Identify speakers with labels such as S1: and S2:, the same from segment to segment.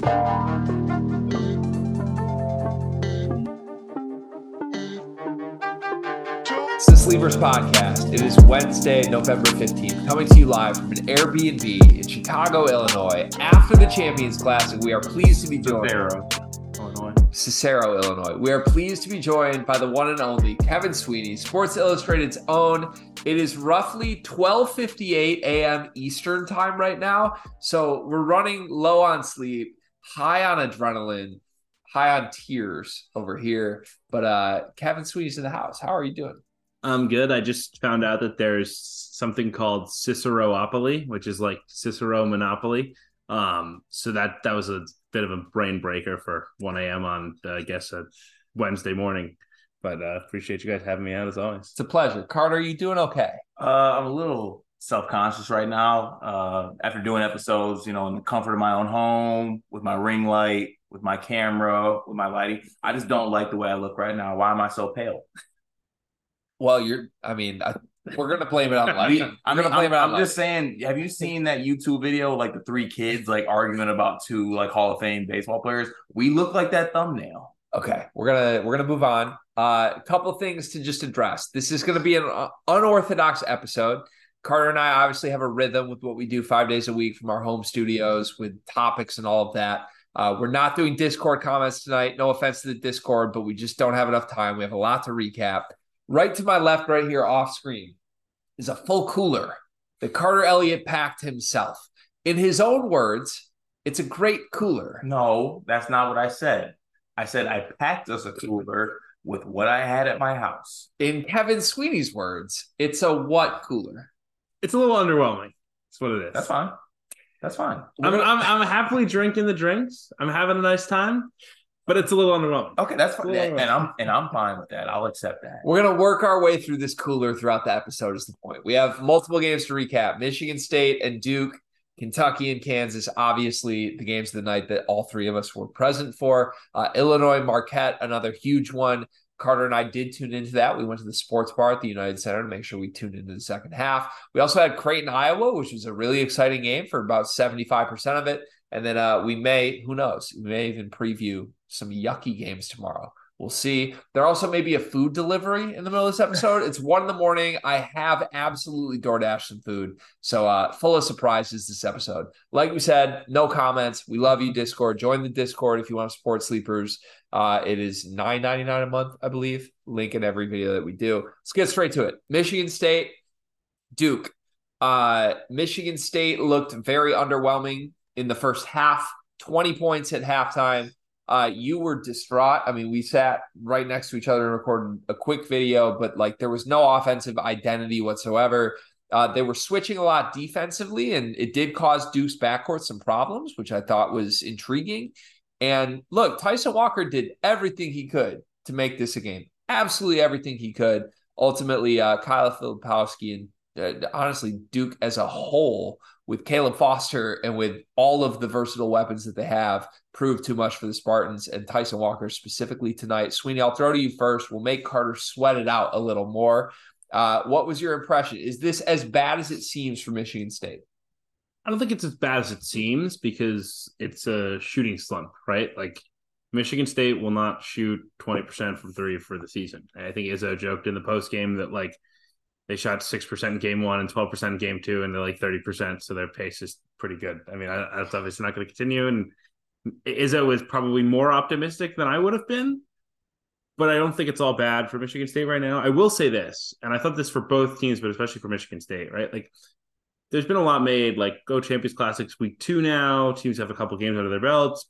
S1: It's the Sleepers Podcast. It is Wednesday, November 15th, coming to you live from an Airbnb in Chicago, Illinois. After the Champions Classic, we are pleased to be joined.
S2: Cicero, Illinois.
S1: Cicero, Illinois. We are pleased to be joined by the one and only Kevin Sweeney, Sports Illustrated's own. It is roughly 12:58 a.m. Eastern time right now, so we're running low on sleep, high on adrenaline, high on tears over here. But uh Kevin Sweeney's in the house. How are you doing?
S2: I'm good. I just found out that there's something called Ciceroopoly, which is like Cicero Monopoly. Um, so that that was a bit of a brain breaker for 1 a.m. on uh, I guess a Wednesday morning. But uh, appreciate you guys having me out as always.
S1: It's a pleasure. Carter, are you doing okay?
S3: Uh, I'm a little self conscious right now. Uh, after doing episodes, you know, in the comfort of my own home, with my ring light, with my camera, with my lighting, I just don't like the way I look right now. Why am I so pale?
S1: Well, you're. I mean, I, we're gonna blame it on life.
S3: We-
S1: We're
S3: I
S1: gonna blame
S3: I'm,
S1: it on
S3: I'm
S1: life.
S3: just saying. Have you seen that YouTube video, like the three kids like arguing about two like Hall of Fame baseball players? We look like that thumbnail.
S1: Okay, we're gonna we're gonna move on. Uh, a couple things to just address. This is gonna be an uh, unorthodox episode. Carter and I obviously have a rhythm with what we do five days a week from our home studios with topics and all of that. Uh, we're not doing Discord comments tonight. No offense to the Discord, but we just don't have enough time. We have a lot to recap. Right to my left, right here off screen, is a full cooler that Carter Elliott packed himself. In his own words, it's a great cooler.
S3: No, that's not what I said. I said I packed us a cooler with what I had at my house.
S1: In Kevin Sweeney's words, it's a what cooler?
S2: It's a little underwhelming. That's what it is.
S3: That's fine. That's fine.
S2: I'm, I'm I'm happily drinking the drinks. I'm having a nice time, but it's a little underwhelming.
S3: Okay, that's fine.
S2: Cool.
S3: And I'm and I'm fine with that. I'll accept that.
S1: We're gonna work our way through this cooler throughout the episode. Is the point? We have multiple games to recap: Michigan State and Duke, Kentucky and Kansas. Obviously, the games of the night that all three of us were present for. Uh, Illinois Marquette, another huge one. Carter and I did tune into that. We went to the sports bar at the United Center to make sure we tuned into the second half. We also had Creighton, Iowa, which was a really exciting game for about 75% of it. And then uh, we may, who knows, we may even preview some yucky games tomorrow. We'll see. There also may be a food delivery in the middle of this episode. It's one in the morning. I have absolutely DoorDash some food. So uh full of surprises this episode. Like we said, no comments. We love you, Discord. Join the Discord if you want to support sleepers. Uh it is $9.99 a month, I believe. Link in every video that we do. Let's get straight to it. Michigan State, Duke. Uh Michigan State looked very underwhelming in the first half, 20 points at halftime. Uh, you were distraught. I mean, we sat right next to each other and recorded a quick video, but like there was no offensive identity whatsoever. Uh, they were switching a lot defensively, and it did cause Duke's backcourt some problems, which I thought was intriguing. And look, Tyson Walker did everything he could to make this a game. Absolutely everything he could. Ultimately, uh, Kyle Filipowski and uh, honestly Duke as a whole with Caleb Foster and with all of the versatile weapons that they have proved too much for the Spartans and Tyson Walker specifically tonight. Sweeney, I'll throw to you first. We'll make Carter sweat it out a little more. Uh, what was your impression? Is this as bad as it seems for Michigan State?
S2: I don't think it's as bad as it seems because it's a shooting slump, right? Like Michigan State will not shoot 20% from three for the season. I think Izzo joked in the post game that like they shot 6% in game one and 12% in game two, and they're like 30%. So their pace is pretty good. I mean, that's obviously not going to continue. And Izzo is probably more optimistic than I would have been. But I don't think it's all bad for Michigan State right now. I will say this, and I thought this for both teams, but especially for Michigan State, right? Like there's been a lot made like go champions classics week two now teams have a couple games under their belts.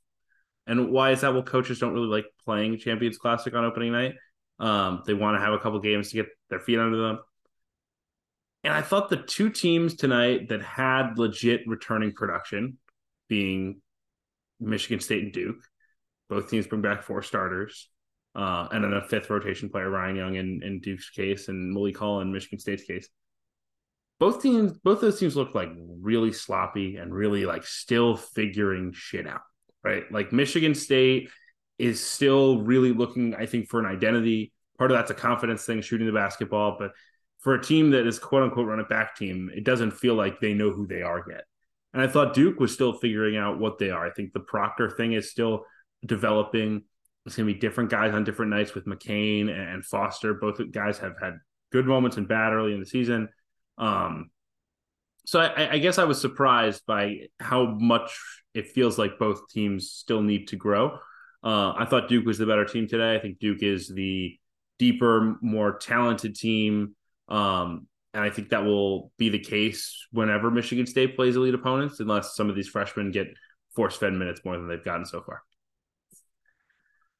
S2: And why is that? Well coaches don't really like playing champions classic on opening night. Um, they want to have a couple games to get their feet under them. And i thought the two teams tonight that had legit returning production being michigan state and duke both teams bring back four starters uh, and then a fifth rotation player ryan young in, in duke's case and malik hall in michigan state's case both teams both those teams look like really sloppy and really like still figuring shit out right like michigan state is still really looking i think for an identity part of that's a confidence thing shooting the basketball but for a team that is quote unquote run it back team it doesn't feel like they know who they are yet And I thought Duke was still figuring out what they are. I think the Proctor thing is still developing. It's going to be different guys on different nights with McCain and Foster. Both guys have had good moments and bad early in the season. Um, so I, I, guess I was surprised by how much it feels like both teams still need to grow. Uh, I thought Duke was the better team today. I think Duke is the deeper, more talented team. Um, and I think that will be the case whenever Michigan State plays elite opponents, unless some of these freshmen get force fed minutes more than they've gotten so far.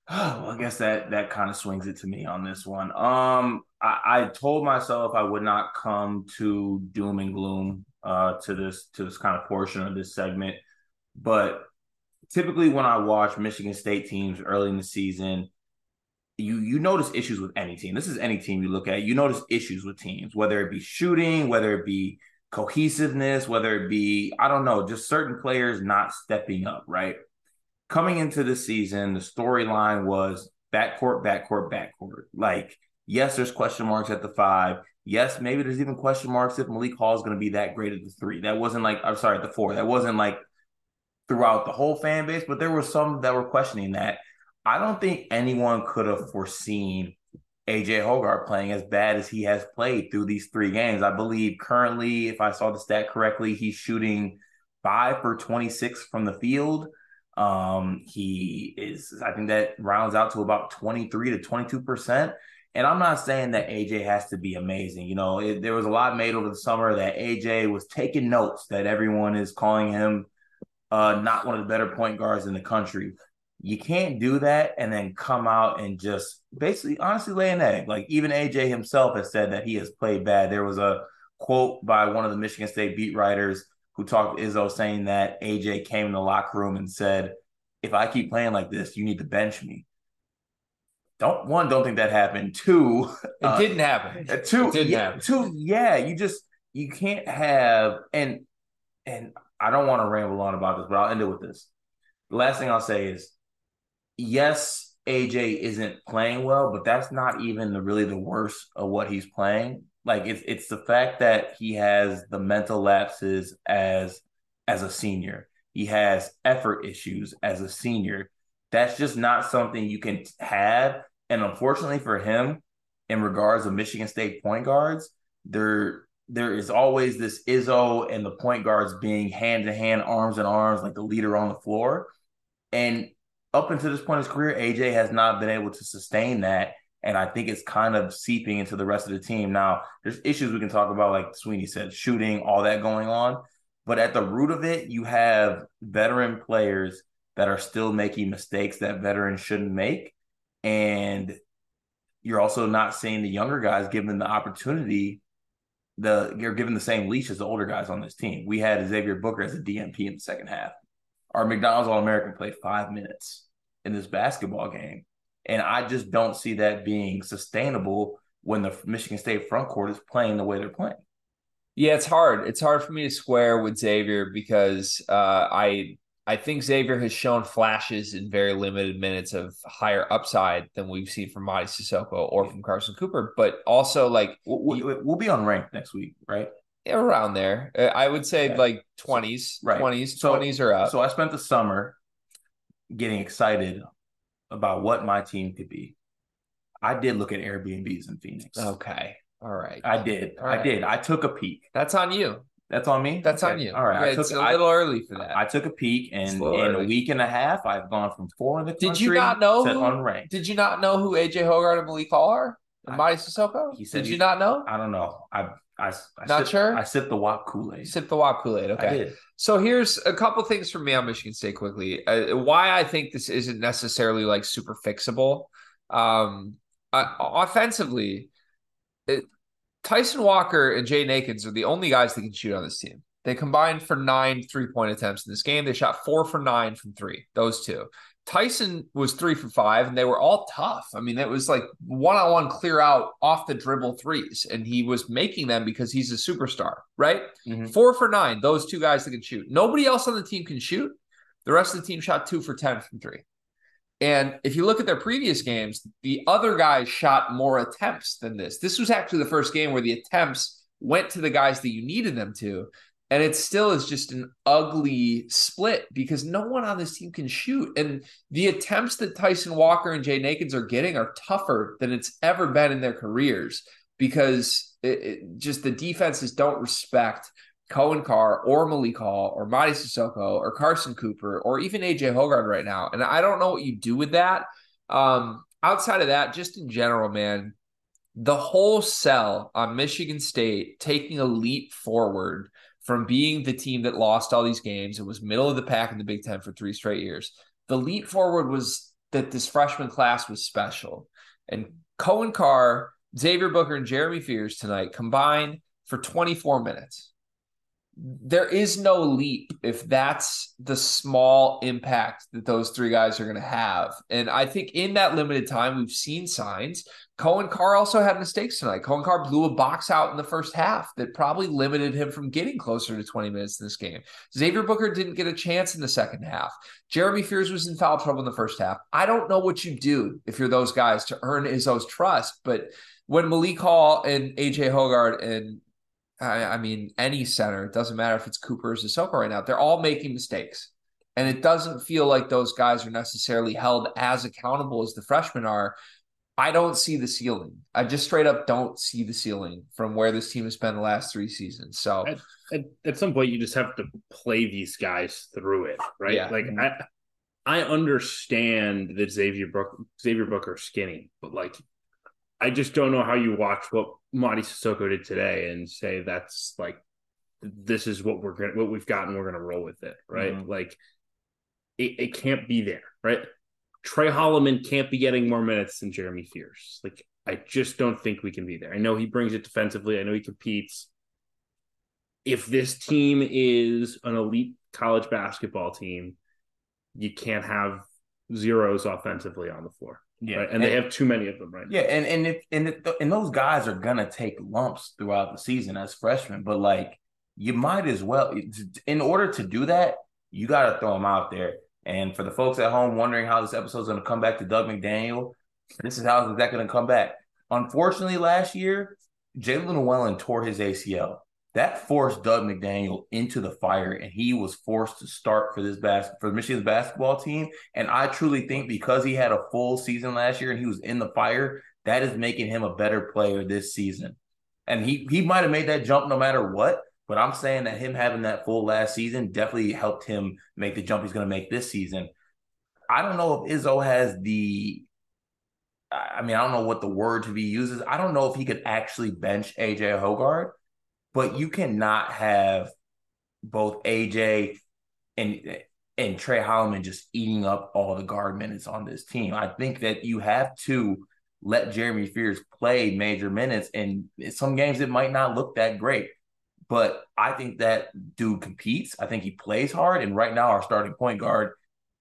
S3: Well, I guess that that kind of swings it to me on this one. Um, I, I told myself I would not come to doom and gloom uh to this to this kind of portion of this segment, but typically when I watch Michigan State teams early in the season, you you notice issues with any team. This is any team you look at. You notice issues with teams, whether it be shooting, whether it be cohesiveness, whether it be I don't know, just certain players not stepping up. Right. Coming into the season, the storyline was backcourt, backcourt, backcourt. Like, yes, there's question marks at the five. Yes, maybe there's even question marks if Malik Hall is going to be that great at the three. That wasn't like I'm sorry, at the four. That wasn't like throughout the whole fan base, but there were some that were questioning that. I don't think anyone could have foreseen AJ Hoggard playing as bad as he has played through these three games. I believe currently, if I saw the stat correctly, he's shooting five for 26 from the field. Um, he is, I think that rounds out to about 23 to 22%. And I'm not saying that AJ has to be amazing. You know, it, there was a lot made over the summer that AJ was taking notes that everyone is calling him uh, not one of the better point guards in the country. You can't do that and then come out and just basically honestly lay an egg. Like even AJ himself has said that he has played bad. There was a quote by one of the Michigan State beat writers who talked to Izzo saying that AJ came in the locker room and said, if I keep playing like this, you need to bench me. Don't one, don't think that happened. Two,
S1: it uh, didn't happen.
S3: Uh, two,
S1: didn't
S3: yeah,
S1: happen.
S3: two, yeah. You just you can't have and and I don't want to ramble on about this, but I'll end it with this. The last thing I'll say is yes, AJ isn't playing well, but that's not even the, really the worst of what he's playing. Like it's it's the fact that he has the mental lapses as as a senior. He has effort issues as a senior. That's just not something you can have. And unfortunately for him, in regards of Michigan State point guards, there there is always this Izzo and the point guards being hand to hand, arms and arms, like the leader on the floor. And up until this point in his career, AJ has not been able to sustain that. And I think it's kind of seeping into the rest of the team. Now, there's issues we can talk about, like Sweeney said, shooting, all that going on. But at the root of it, you have veteran players that are still making mistakes that veterans shouldn't make. And you're also not seeing the younger guys given the opportunity. The you're given the same leash as the older guys on this team. We had Xavier Booker as a DMP in the second half our McDonald's All American played five minutes in this basketball game. And I just don't see that being sustainable when the Michigan State front court is playing the way they're playing.
S1: Yeah, it's hard. It's hard for me to square with Xavier because uh, I I think Xavier has shown flashes in very limited minutes of higher upside than we've seen from Mady Sissoko or from Carson Cooper. But also, like
S3: we'll, we'll be on rank next week, right?
S1: around there. Uh, I would say yeah. like 20s, right. 20s, 20s are up.
S3: So I spent the summer getting excited about what my team could be. I did look at Airbnbs in Phoenix.
S1: Okay. All right.
S3: I did. Right. I did. I took a peek.
S1: That's on you.
S3: That's on me.
S1: That's okay. on you.
S3: All right.
S1: Yeah, took, it's a little I, early for that.
S3: I took a peek, and in early. a week and a half, I've gone from four in the country.
S1: Did you not know
S3: to
S1: who,
S3: unranked.
S1: Did you not know who AJ Hoggard and Malik Hall are? And Mady Sissoko? He said. Did you not know?
S3: I don't know. I I, I
S1: not
S3: sip,
S1: sure.
S3: I sipped the WAP Kool Aid.
S1: Sip the WAP Kool Aid. Okay. So here's a couple things from me on Michigan State quickly. Uh, why I think this isn't necessarily like super fixable. Um, uh, offensively, it, Tyson Walker and Jay Akins are the only guys that can shoot on this team. They combined for nine three point attempts in this game. They shot four for nine from three. Those two. Tyson was three for five, and they were all tough. I mean, it was like one on one clear out off the dribble threes, and he was making them because he's a superstar, right? Mm-hmm. Four for nine, those two guys that can shoot. Nobody else on the team can shoot. The rest of the team shot two for 10 from three. And if you look at their previous games, the other guys shot more attempts than this. This was actually the first game where the attempts went to the guys that you needed them to. And it still is just an ugly split because no one on this team can shoot. And the attempts that Tyson Walker and Jay Akins are getting are tougher than it's ever been in their careers because it, it just the defenses don't respect Coen Carr or Malik Hall or Mady Sissoko or Carson Cooper or even AJ Hoggard right now. And I don't know what you do with that. Um, outside of that, just in general, man, the whole sell on Michigan State taking a leap forward from being the team that lost all these games, it was middle of the pack in the Big Ten for three straight years. The leap forward was that this freshman class was special. And Coen Carr, Xavier Booker, and Jeremy Fears tonight combined for 24 minutes there is no leap if that's the small impact that those three guys are going to have. And I think in that limited time, we've seen signs. Coen Carr also had mistakes tonight. Coen Carr blew a box out in the first half that probably limited him from getting closer to 20 minutes in this game. Xavier Booker didn't get a chance in the second half. Jeremy Fears was in foul trouble in the first half. I don't know what you do if you're those guys to earn Izzo's trust, but when Malik Hall and AJ Hoggard and I, I mean, any center, it doesn't matter if it's Cooper or Sissoko right now, they're all making mistakes. And it doesn't feel like those guys are necessarily held as accountable as the freshmen are. I don't see the ceiling. I just straight up don't see the ceiling from where this team has been the last three seasons. So
S2: at, at, at some point, you just have to play these guys through it, right? Yeah. Like I, I understand that Xavier Book, Xavier Booker skinny, but like I just don't know how you watch what Mady Sissoko did today and say that's like this is what we're gonna what we've gotten we're gonna roll with it, right? Mm-hmm. Like it, it can't be there, right? Tre Holloman can't be getting more minutes than Jeremy Fears. Like I just don't think we can be there. I know he brings it defensively. I know he competes. If this team is an elite college basketball team, you can't have zeros offensively on the floor. Yeah, right? and, and, they have too many of them right now.
S3: yeah, now. and and if and if, and those guys are gonna take lumps throughout the season as freshmen, but like you might as well, in order to do that, you got to throw them out there. And for the folks at home wondering how this episode is going to come back to Dug McDaniel, this is how that going to come back. Unfortunately, last year, Jaelin Llewellyn tore his ACL that forced Dug McDaniel into the fire, and he was forced to start for this bas- for the Michigan's basketball team. And I truly think because he had a full season last year and he was in the fire, that is making him a better player this season. And he he might have made that jump no matter what, but I'm saying that him having that full last season definitely helped him make the jump he's going to make this season. I don't know if Izzo has the I mean, I don't know what the word to be uses. I don't know if he could actually bench AJ Hoggard but you cannot have both AJ and and Tre Holloman just eating up all the guard minutes on this team. I think that you have to let Jeremy Fears play major minutes, and some games it might not look that great. But I think that dude competes. I think he plays hard, and right now our starting point guard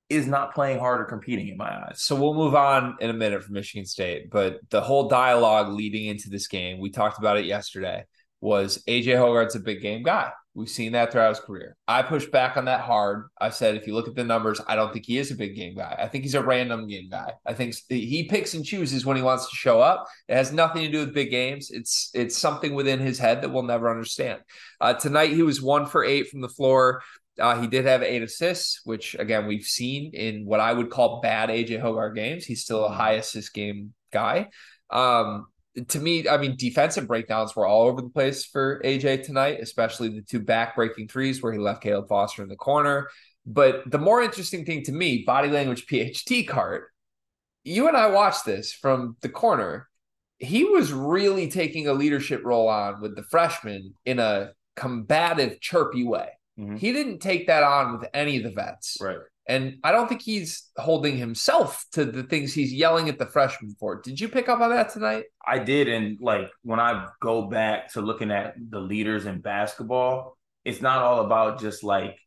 S3: is not playing hard or competing in my eyes.
S1: So we'll move on in a minute from Michigan State, but the whole dialogue leading into this game, we talked about it yesterday was AJ Hoggard's a big game guy. We've seen that throughout his career. I pushed back on that hard. I said, if you look at the numbers, I don't think he is a big game guy. I think he's a random game guy. I think he picks and chooses when he wants to show up. It has nothing to do with big games. It's it's something within his head that we'll never understand. Uh, tonight he was one for eight from the floor. Uh, he did have eight assists, which again we've seen in what I would call bad AJ Hoggard games. He's still a high assist game guy. Um, to me, I mean, defensive breakdowns were all over the place for AJ tonight, especially the two back breaking threes where he left Caleb Foster in the corner. But the more interesting thing to me, body language PhD card, you and I watched this from the corner. He was really taking a leadership role on with the freshman in a combative, chirpy way. Mm-hmm. He didn't take that on with any of the vets.
S3: Right.
S1: And I don't think he's holding himself to the things he's yelling at the freshman for. Did you pick up on that tonight?
S3: I did. And like when I go back to looking at the leaders in basketball, it's not all about just like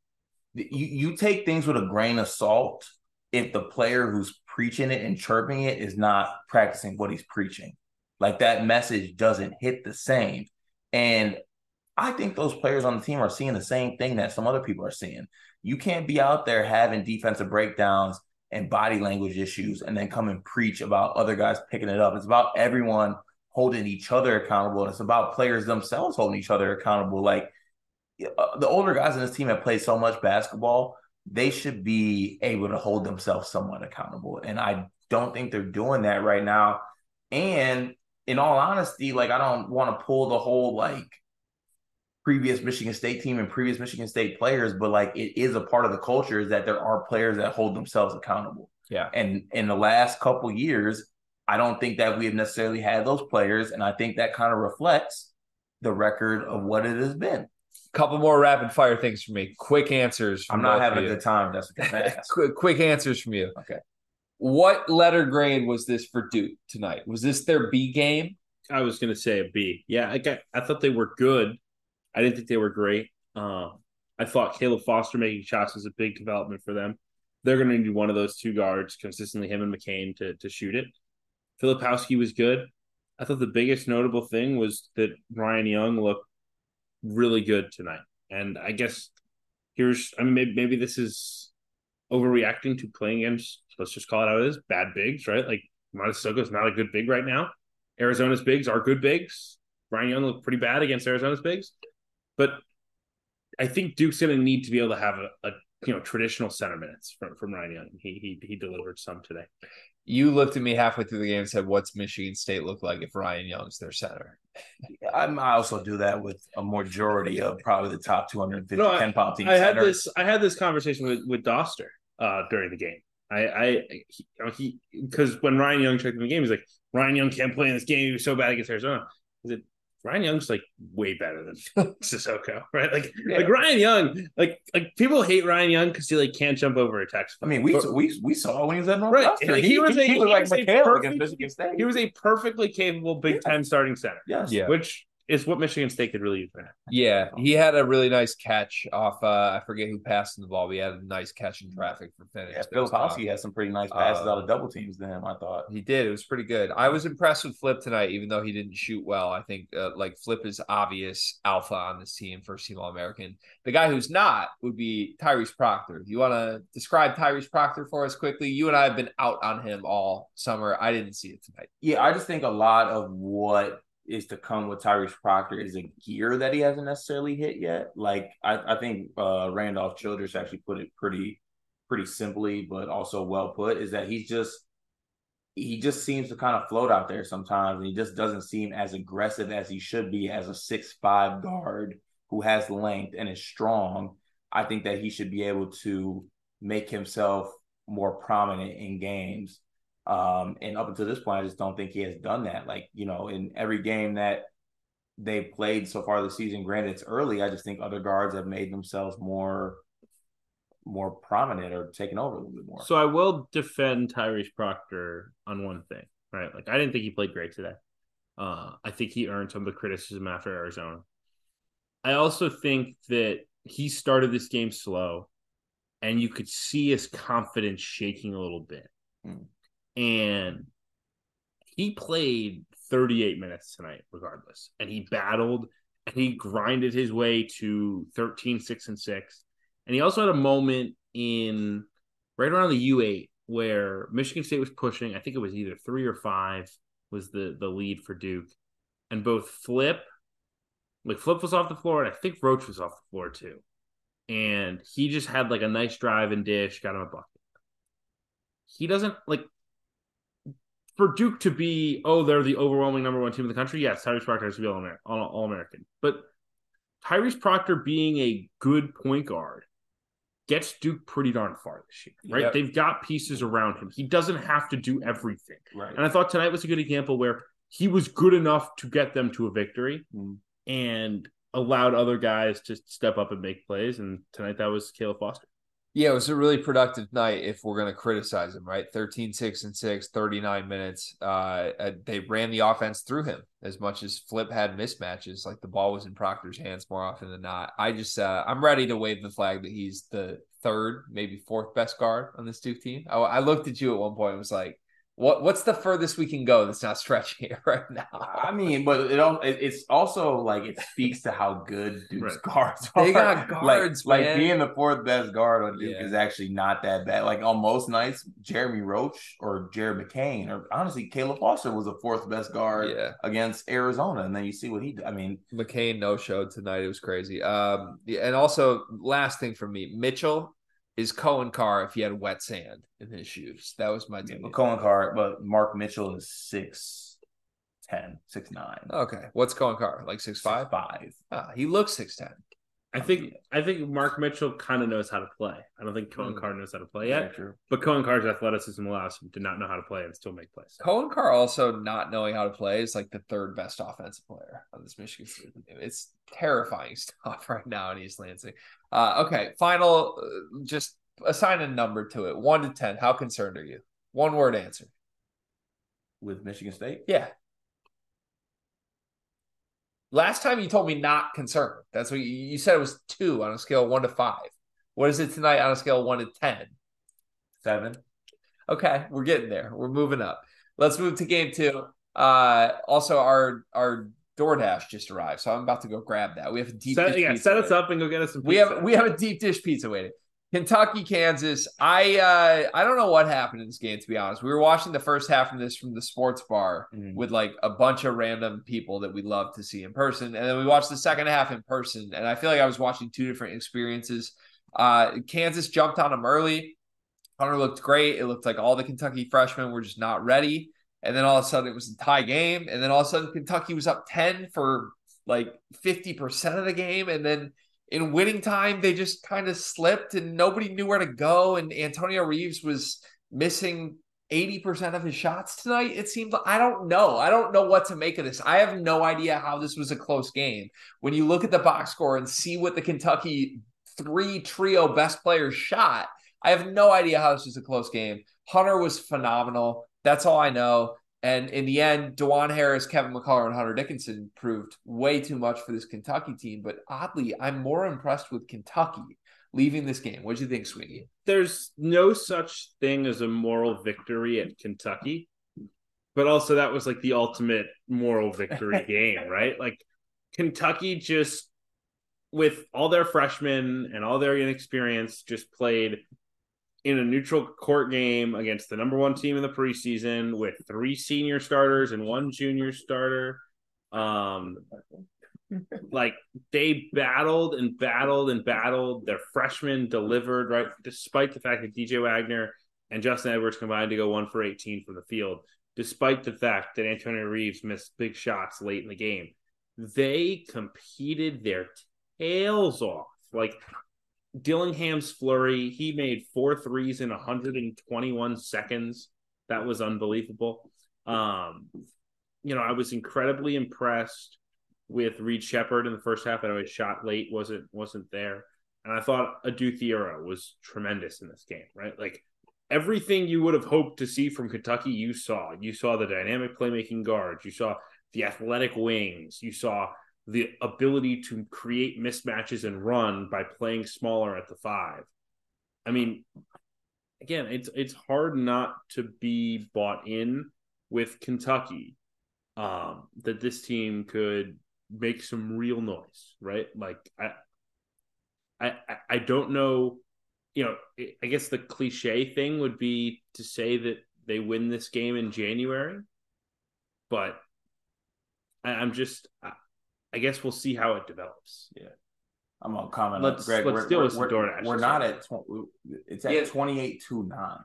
S3: you, you take things with a grain of salt if the player who's preaching it and chirping it is not practicing what he's preaching. Like that message doesn't hit the same. And I think those players on the team are seeing the same thing that some other people are seeing. You can't be out there having defensive breakdowns and body language issues and then come and preach about other guys picking it up. It's about everyone holding each other accountable. And it's about players themselves holding each other accountable. Like uh, the older guys in this team have played so much basketball. They should be able to hold themselves somewhat accountable, and I don't think they're doing that right now. And in all honesty, like I don't want to pull the whole like previous Michigan State team and previous Michigan State players, but like it is a part of the culture is that there are players that hold themselves accountable.
S1: Yeah.
S3: And in the last couple years, I don't think that we have necessarily had those players, and I think that kind of reflects the record of what it has been.
S1: Couple more rapid fire things for me. Quick answers.
S3: I'm not having a good time. That's what
S1: quick, quick answers from you.
S3: Okay.
S1: What letter grade was this for Duke tonight? Was this their B game?
S2: I was going to say a B. Yeah, I got, I thought they were good. I didn't think they were great. Uh, I thought Caleb Foster making shots was a big development for them. They're going to need one of those two guards consistently, him and McCain, to to shoot it. Filipowski was good. I thought the biggest notable thing was that Ryan Young looked really good tonight. And I guess here's, I mean, maybe, maybe this is overreacting to playing against, let's just call it it is, bad bigs, right? Like is not a good big right now. Arizona's bigs are good bigs. Ryan Young looked pretty bad against Arizona's bigs. But I think Duke's going to need to be able to have a, a you know traditional center minutes from, from Ryan Young. He, he he delivered some today.
S1: You looked at me halfway through the game and said, "What's Michigan State look like if Ryan Young's their center?"
S3: I also do that with a majority of probably the top 250 no, KenPom teams.
S2: I had this. I had this conversation with with Doster uh, during the game. I, I, he, because when Ryan Young checked in the game, he's like, Ryan Young can't play in this game. He was so bad against Arizona. I said, Ryan Young's like way better than Sissoko, right? Like, yeah. like Ryan Young, like, like people hate Ryan Young because he like can't jump over a text.
S3: I mean, we but, we we saw when he was at
S2: Northwestern. Right, he, he, was a, he, was like perfect, He was a perfectly capable Big yeah. Ten starting center.
S3: Yes,
S1: yeah.
S2: Which is what Michigan State could really use for him.
S1: Yeah, he had a really nice catch off. Uh, I forget who passed in the ball. We had a nice catch in traffic for finish.
S3: Yeah, Filipowski had some pretty nice passes uh, out of double teams to him. I thought
S1: he did. It was pretty good. I was impressed with Flip tonight, even though he didn't shoot well. I think uh, like Flip is obvious alpha on this team, first team All American. The guy who's not would be Tyrese Proctor. Do you want to describe Tyrese Proctor for us quickly? You and I have been out on him all summer. I didn't see it tonight.
S3: Yeah, I just think a lot of what is to come with Tyrese Proctor is a gear that he hasn't necessarily hit yet. Like I, I think uh, Randolph Childress actually put it pretty pretty simply, but also well put, is that he's just he just seems to kind of float out there sometimes, and he just doesn't seem as aggressive as he should be as a six five guard who has length and is strong. I think that he should be able to make himself more prominent in games. Um, and up until this point, I just don't think he has done that. Like, you know, in every game that they played so far this season, granted it's early, I just think other guards have made themselves more more prominent or taken over a little bit more.
S2: So I will defend Tyrese Proctor on one thing, right? Like I didn't think he played great today. Uh, I think he earned some of the criticism after Arizona. I also think that he started this game slow, and you could see his confidence shaking a little bit. Mm and he played 38 minutes tonight regardless. And he battled and he grinded his way to 13 6 and 6 and he also had a moment in right around the u8 where michigan state was pushing i think it was either three or five was the the lead for duke. And both flip like flip was off the floor and i think roach was off the floor too. And he just had like a nice drive and dish got him a bucket. He doesn't like for Duke to be, oh, they're the overwhelming number one team in the country, yes, Tyrese Proctor has to be all, Amer- all, American. But Tyrese Proctor being a good point guard gets Duke pretty darn far this year, right? Yep. They've got pieces around him. He doesn't have to do everything.
S3: Right.
S2: And I thought tonight was a good example where he was good enough to get them to a victory mm. and allowed other guys to step up and make plays. And tonight that was Caleb Foster.
S1: Yeah, it was a really productive night if we're going to criticize him, right? 13, 6, and 6, 39 minutes. Uh, uh, they ran the offense through him as much as Flip had mismatches. Like the ball was in Proctor's hands more often than not. I just, uh, I'm ready to wave the flag that he's the third, maybe fourth best guard on this Duke team. I, I looked at you at one point and was like, What what's the furthest we can go that's not stretching it right now?
S3: I mean, but it, al- it it's also like it speaks to how good Duke's
S2: Right.
S3: guards are.
S1: They got guards,
S3: like,
S1: man.
S3: like being the fourth best guard on Duke
S1: Yeah.
S3: is actually not that bad. Like on most nights, Jeremy Roach or Jared McCain or honestly Caleb Foster was the fourth best guard
S1: Yeah.
S3: against Arizona, and then you see what he. did. I mean,
S1: McCain no showed tonight. It was crazy. Um, and also last thing for me, Mitchell is Coen Carr if he had wet sand in his shoes. That was my
S3: yeah, but Coen Carr, but Mark Mitchell is six ten, six nine,
S1: Okay, what's Coen Carr like six five?
S3: five.
S1: Ah, he looks six ten.
S2: I think I think Mark Mitchell kind of knows how to play. I don't think Coen
S1: Mm.
S2: Carr knows how to play yet,
S3: Yeah, true.
S2: but Coen Carr's athleticism allows him to not know how to play and still make plays.
S1: Coen Carr also not knowing how to play is like the third best offensive player on this Michigan State team. It's terrifying stuff right now in East Lansing. Uh, okay, final, uh, just assign a number to it, one to ten. How concerned are you? One word answer.
S3: with Michigan State.
S1: Yeah. Last time you told me not concerned. That's what you, you said. It was two on a scale of one to five. What is it tonight on a scale of one to ten?
S3: Seven.
S1: Okay, we're getting there. We're moving up. Let's move to game two. Uh, also, our our DoorDash just arrived, so I'm about to go grab that. We have a deep
S2: Set,
S1: dish
S2: yeah,
S1: pizza
S2: set us
S1: waiting.
S2: up and go get us some.
S1: We have we have a deep dish pizza waiting. Kentucky, Kansas. I uh I don't know what happened in this game to be honest. We were watching the first half of this from the sports bar
S3: Mhm.
S1: with like a bunch of random people that we love to see in person, and then we watched the second half in person. And I feel like I was watching two different experiences. Uh, Kansas jumped on them early. Hunter looked great. It looked like all the Kentucky freshmen were just not ready. And then all of a sudden it was a tie game. And then all of a sudden Kentucky was up 10 for like 50% of the game. And then in winning time, they just kind of slipped and nobody knew where to go. And Antonio Reeves was missing 80% of his shots tonight. It seemed I don't know. I don't know what to make of this. I have no idea how this was a close game. When you look at the box score and see what the Kentucky three trio best players shot, I have no idea how this was a close game. Hunter was phenomenal. That's all I know. And in the end, Dajuan Harris, Kevin McCullar, and Hunter Dickinson proved way too much for this Kentucky team. But oddly, I'm more impressed with Kentucky leaving this game. What do you think, Sweeney?
S2: There's no such thing as a moral victory at Kentucky, but also that was like the ultimate moral victory game, right? Like Kentucky just with all their freshmen and all their inexperience just played in a neutral court game against the number one team in the preseason with three senior starters and one junior starter. Um, like they battled and battled and battled. Their freshmen delivered, right? Despite the fact that DJ Wagner and Justin Edwards combined to go one for 18 from the field, despite the fact that Antonio Reeves missed big shots late in the game, they competed their tails off. Like Dillingham's flurry, he made four threes in 121 seconds. That was unbelievable. Um, you know, I was incredibly impressed with Reed Sheppard in the first half. I know his shot late wasn't wasn't there, and I thought Adou Thiero was tremendous in this game. Right, like everything you would have hoped to see from Kentucky, you saw. You saw the dynamic playmaking guards. You saw the athletic wings. You saw the ability to create mismatches and run by playing smaller at the five. I mean, again, it's it's hard not to be bought in with Kentucky um, that this team could make some real noise, right? Like I, I, I- don't know. You know, I guess the cliche thing would be to say that they win this game in January, but I, I'm just. I, I guess we'll see how it develops. Yeah.
S3: I'm gonna comment.
S2: Let's-
S3: on Greg.
S2: let's
S3: we're,
S2: deal
S3: we're,
S2: with some
S3: we're,
S2: DoorDash.
S3: we're not at. Tw- it's at
S1: Yeah.
S3: 28 to nine,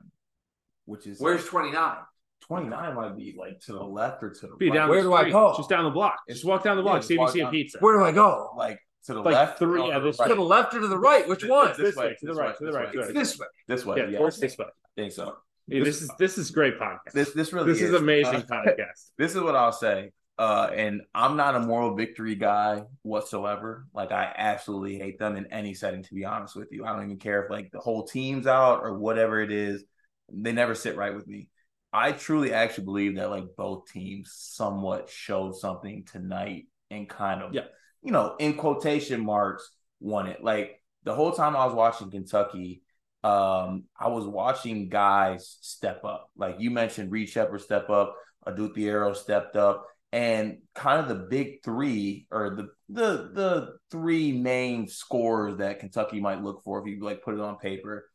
S3: which is
S1: 29?
S3: 29 might be like to the left or to the
S2: Be
S3: right.
S2: down
S1: Where
S2: the
S1: do I go?
S2: Just down the block. Just walk down the block.
S3: just
S2: See if you see a pizza.
S1: Where do I go?
S3: like to the
S2: Like
S3: left,
S2: three- yeah, this-
S3: right?
S1: To the left or to the right? Which one?
S3: This,
S2: This
S3: way,
S2: way, to the right, to the right,
S3: way,
S2: to the
S1: It's this way.
S3: This way,
S2: Yeah,
S3: yeah,
S2: this way.
S3: I think so.
S2: Hey, this is this is great podcast.
S3: This this really
S2: this is amazing
S3: Uh,
S2: podcast.
S3: this is what I'll say. Uh, and I'm not a moral victory guy whatsoever. Like I absolutely hate them in any setting. To be honest with you, I don't even care if like the whole team's out or whatever it is. They never sit right with me. I truly actually believe that like both teams somewhat showed something tonight and kind of,
S2: Yeah.
S3: you know, in quotation marks, won it. Like the whole time I was watching Kentucky, um, I was watching guys step up. Like you mentioned, Reed Sheppard step up, Adou Thiero stepped up, and kind of the big three or the the the three main scores that Kentucky might look for if you like put it on paper.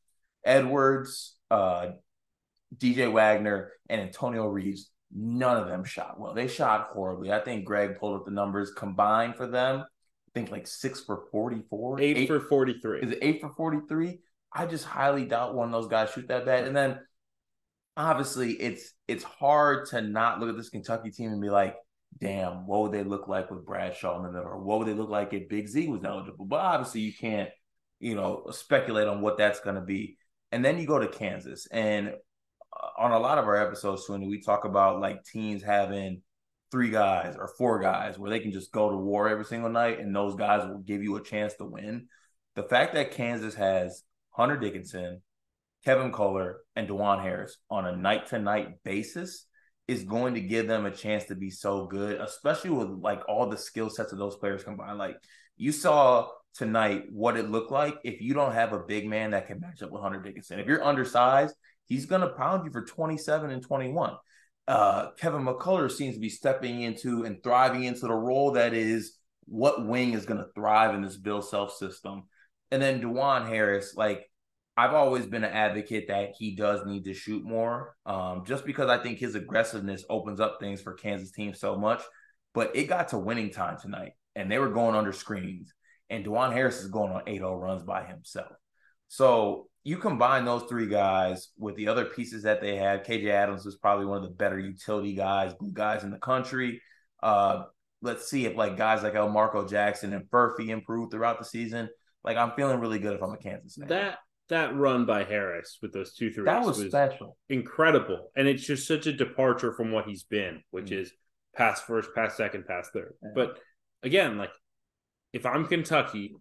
S3: Edwards, uh, DJ Wagner, and Antonio Reeves. None of them shot well. They shot horribly. I think Greg pulled up the numbers combined for them. I think like six for 44.
S2: Eight, eight for 43.
S3: Is it eight for 43? I just highly doubt one of those guys shoot that bad. And then obviously it's it's hard to not look at this Kentucky team and be like, damn, what would they look like with Bradshaw in the middle? Or what would they look like if Big Z was eligible? But obviously you can't, you know, speculate on what that's gonna be. And then you go to Kansas. And uh, on a lot of our episodes, Sweeney, we talk about like teams having three guys or four guys where they can just go to war every single night and those guys will give you a chance to win. The fact that Kansas has Hunter Dickinson, Kevin Kohler, and Dajuan Harris on a night to night basis is going to give them a chance to be so good, especially with like all the skill sets of those players combined. Like you saw tonight what it looked like if you don't have a big man that can match up with Hunter Dickinson. If you're undersized, he's going to pound you for 27 and 21. Uh, Kevin McCullar seems to be stepping into and thriving into the role that is what wing is going to thrive in this Bill Self system. And then Dajuan Harris, like I've always been an advocate that he does need to shoot more, um, just because I think his aggressiveness opens up things for Kansas teams so much. But it got to winning time tonight, and they were going under screens, and Dajuan Harris is going on 8-0 runs by himself. So you combine those three guys with the other pieces that they had. KJ Adams was probably one of the better utility guys, blue guys in the country. Uh, let's see if like guys like Elmarko Jackson and Furphy improve throughout the season. Like I'm feeling really good if I'm a Kansas fan.
S2: That that run by Harris with those two threes
S3: that was, was special,
S2: incredible, and it's just such a departure from what he's been, which mm-hmm. is pass first, pass second, pass third. Yeah. But again, like if I'm Kentucky,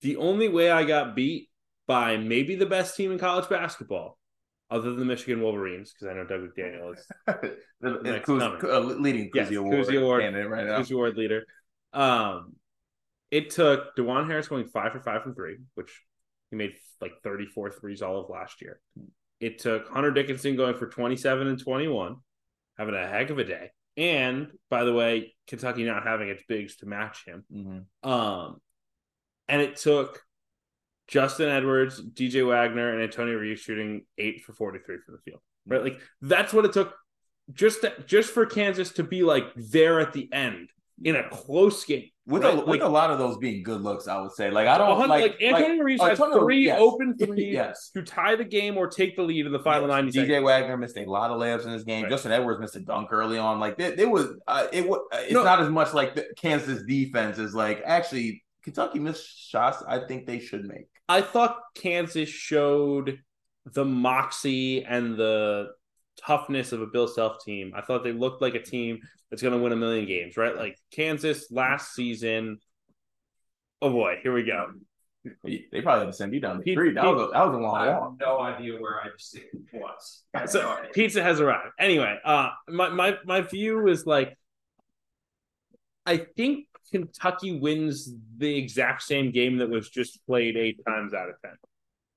S2: the only way I got beat by maybe the best team in college basketball, other than the Michigan Wolverines, because I know Dug McDaniel is
S3: the, the Kuz, uh, leading Cousy
S2: yes,
S3: Award,
S2: Cousy Award, right now. Cousy Award leader. Um, it took Dajuan Harris going five for five from three, which he made like 34 threes all of last year. It took Hunter Dickinson going for 27 and 21, having a heck of a day. And by the way, Kentucky not having its bigs to match him. Mm-hmm. Um, and it took Justin Edwards, DJ Wagner, and Antonio Reeves shooting eight for 43 from the field. Right? Like that's what it took just to, just for Kansas to be like there at the end in a close game.
S3: With, right? a, with like, a lot of those being good looks, I would say. Like I don't like,
S2: like Antonio like, Reeves has three yes. open threes yes. to tie the game or take the lead in the final yes. ninety.
S3: DJ seconds. Wagner missed a lot of layups in this game. Right. Justin Edwards missed a dunk early on. Like it, it was, uh, it was. It's no. not as much like the Kansas defense is like actually Kentucky missed shots. I think they should make.
S2: I thought Kansas showed the moxie and the toughness of a Bill Self team. I thought they looked like a team that's going to win a million games, right? Like Kansas last season. Oh boy, here we go.
S3: They probably had to send you down the street. That was a, that was a long I
S4: have no idea where I just was.
S2: So no pizza has arrived. Anyway, uh, my my my view is like, I think Kentucky wins the exact same game that was just played eight times out of ten.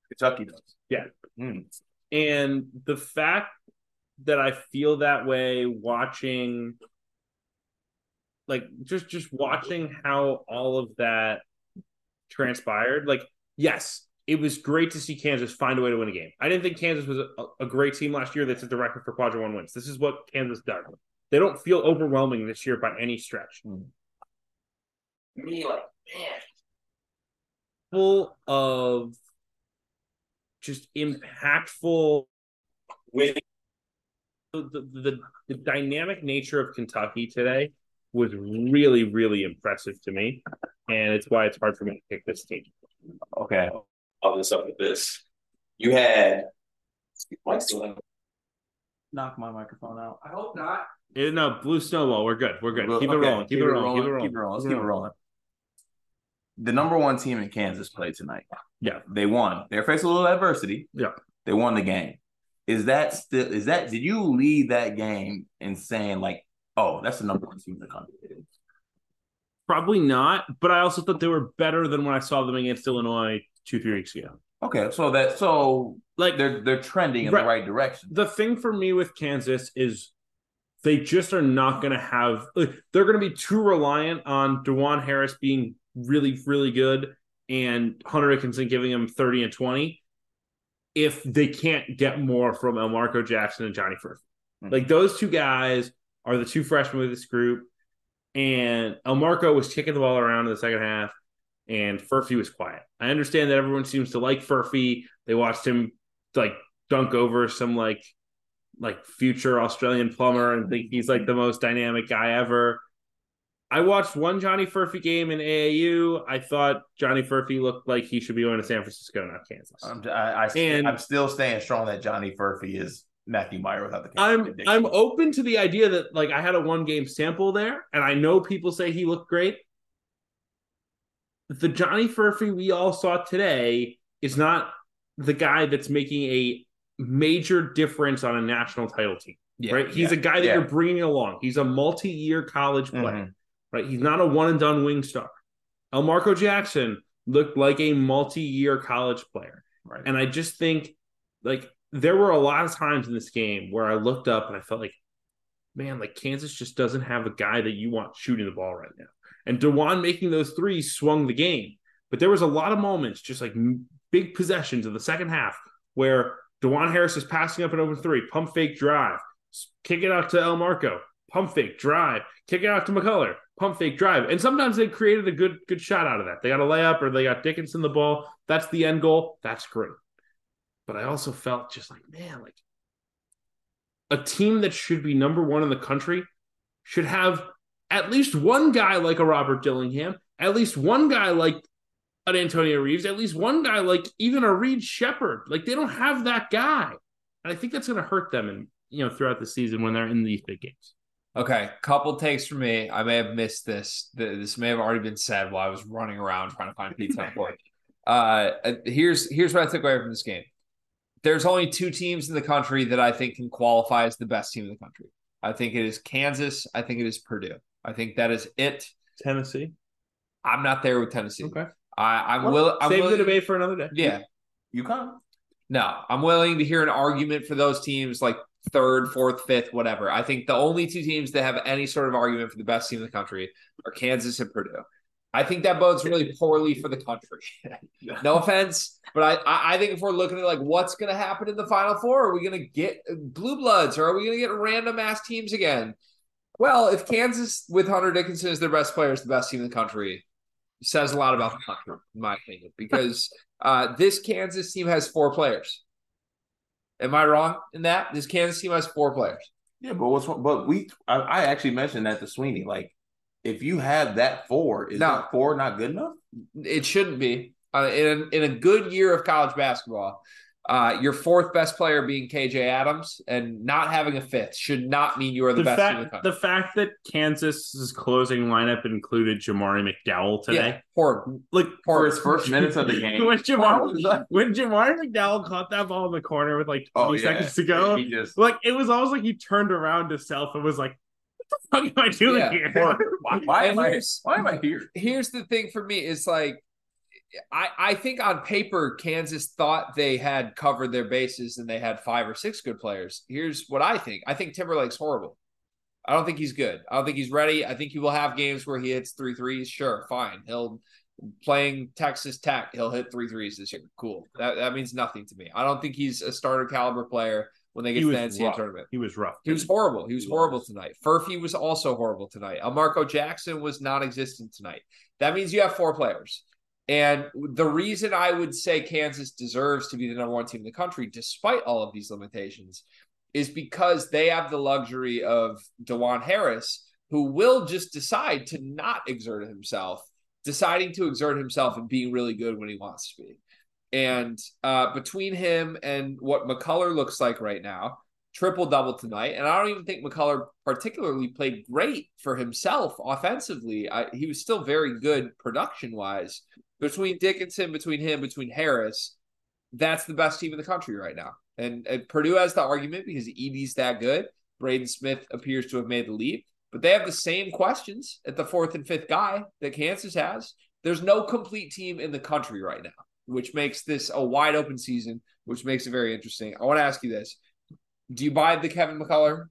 S3: Kentucky does.
S2: Yeah. Mm. And the fact that I feel that way watching like just just watching how all of that transpired like yes it was great to see Kansas find a way to win a game. I didn't think Kansas was a, a great team last year that set the record for quadrant one wins. This is what Kansas does. They don't feel overwhelming this year by any stretch. Mm.
S4: Me like man,
S2: full of just impactful winning the, the, the dynamic nature of Kentucky today was really, really impressive to me. And it's why it's hard for me to pick this team.
S3: Okay.
S4: I'll this up with this. You had
S3: knock my microphone out.
S4: I hope not.
S2: Yeah, no, blue snowball. We're good. We're good. Keep, okay. it, rolling. Keep, keep it, rolling. Keep it rolling.
S3: Keep it rolling. Let's keep it rolling. The number one team in Kansas played tonight.
S2: Yeah.
S3: They won. They faced a little adversity.
S2: Yeah.
S3: They won the game is that still is that did you lead that game in saying like, oh, that's the number one team in the country?
S2: Probably not, but I also thought they were better than when I saw them against Illinois two, three weeks ago.
S3: Okay, so that so
S2: Like
S3: they're they're trending in
S2: Right.
S3: the right direction.
S2: the thing for me with Kansas is they just are not going to have. like, they're going to be too reliant on Dajuan Harris being really, really good and Hunter Dickinson giving them thirty and twenty. If they can't get more from Elmarko Jackson and Johnny Furphy,
S3: Mhm.
S2: like those two guys are the two freshmen with this group, and Elmarko was kicking the ball around in the second half, and Furphy was quiet. I understand that everyone seems to like Furphy. They watched him like dunk over some like like future Australian plumber and think he's like the most dynamic guy ever. I watched one Johnny Furphy game in AAU. I thought Johnny Furphy looked like he should be going to San Francisco, not Kansas.
S3: I'm I, I
S2: And-
S3: I'm still staying strong that Johnny Furphy is Matthew Mayer without the
S2: I'm
S3: addiction.
S2: I'm open to the idea that like I had a one game sample there, and I know people say he looked great. The Johnny Furphy we all saw today is not the guy that's making a major difference on a national title team,
S1: Yeah.
S2: right? He's
S3: yeah,
S2: a guy that
S3: yeah.
S2: you're bringing along. He's a multi-year college player,
S3: Mhm.
S2: Right? He's not a one and done wing star. Elmarko Jackson looked like a multi-year college player.
S3: right.
S2: And I just think like there were a lot of times in this game where I looked up and I felt like, man, like Kansas just doesn't have a guy that you want shooting the ball right now. And Dajuan making those threes swung the game. But there was a lot of moments, just like big possessions in the second half, where Dajuan Harris is passing up an open three, pump fake drive, kick it out to Elmarko, pump fake drive, kick it out to McCullar, pump fake drive. And sometimes they created a good good shot out of that. They got a layup or they got Dickinson the ball. That's the end goal. That's great. But I also felt just like, man, like a team that should be number one in the country should have at least one guy like a Robert Dillingham, at least one guy like an Antonio Reeves, at least one guy like even a Reed Sheppard. Like they don't have that guy. And I think that's going to hurt them and you know throughout the season when they're in these big games.
S1: Okay, couple takes from me. I may have missed this. This may have already been said while I was running around trying to find pizza on board. Uh, here's here's what I took away from this game. There's only two teams in the country that I think can qualify as the best team in the country. I think it is Kansas. I think it is Purdue. I think that is it.
S2: Tennessee.
S1: I'm not there with Tennessee.
S2: Okay.
S1: I, I'm
S2: Well,
S1: willing. I'm
S2: Save
S1: willing,
S2: the debate for another day.
S1: Yeah,
S3: UConn.
S1: no, I'm willing to hear an argument for those teams like third, fourth, fifth, whatever. I think the only two teams that have any sort of argument for the best team in the country are Kansas and Purdue. I think that bodes really poorly for the country. no offense, but I, I I think if we're looking at like what's going to happen in the Final Four, are we going to get blue bloods or are we going to get random ass teams again? Well, if Kansas with Hunter Dickinson is their best player is the best team in the country, says a lot about the country, in my opinion, because uh, this Kansas team has four players. Am I wrong in that? This Kansas team has four players.
S3: Yeah, but what's but we I, I actually mentioned that to Sweeney. Like, if you have that four, is
S1: No.
S3: that four not good enough?
S1: It shouldn't be. Uh, in, a, in a good year of college basketball, uh, your fourth best player being KJ Adams and not having a fifth should not mean you are the,
S2: The
S1: best team in the
S2: fact,
S1: country.
S2: the fact that Kansas's closing lineup included Jamari McDowell
S1: yeah,
S2: today,
S1: horrible.
S2: like
S3: For his first minutes of the game.
S2: when Jamari when Jamari McDowell caught that ball in the corner with like 20
S3: Oh, yeah.
S2: seconds to go,
S3: He just
S2: like it was almost like he turned around to self and was like, "What the fuck am I doing
S1: Yeah,
S2: here?"
S3: why, why am I why am I here?
S1: here's the thing for me is like I, I think on paper Kansas thought they had covered their bases and they had five or six good players. Here's what I think. I think Timberlake's horrible. I don't think he's good. I don't think he's ready. I think he will have games where he hits three threes. Sure, fine. He'll playing Texas Tech. He'll hit three threes this year. Cool. That that means nothing to me. I don't think he's a starter caliber player when they get to the NCAA
S2: rough.
S1: tournament.
S2: He was rough.
S1: He was horrible. He was horrible tonight. Furphy was also horrible tonight. Marco Jackson was non-existent tonight. That means you have four players. And the reason I would say Kansas deserves to be the number one team in the country, despite all of these limitations, is because they have the luxury of Dajuan Harris, who will just decide to not exert himself, deciding to exert himself and being really good when he wants to be. And uh, between him and what McCullar looks like right now, triple double tonight. And I don't even think McCullar particularly played great for himself offensively. I, he was still very good production wise. Between Dickinson, between him, between Harris, that's the best team in the country right now. And, and Purdue has the argument because Edey's that good. Braden Smith appears to have made the leap. but they have the same questions at the fourth and fifth guy that Kansas has. There's no complete team in the country right now, which makes this a wide open season, which makes it very interesting. I want to ask you this. Do you buy the Kevin McCullar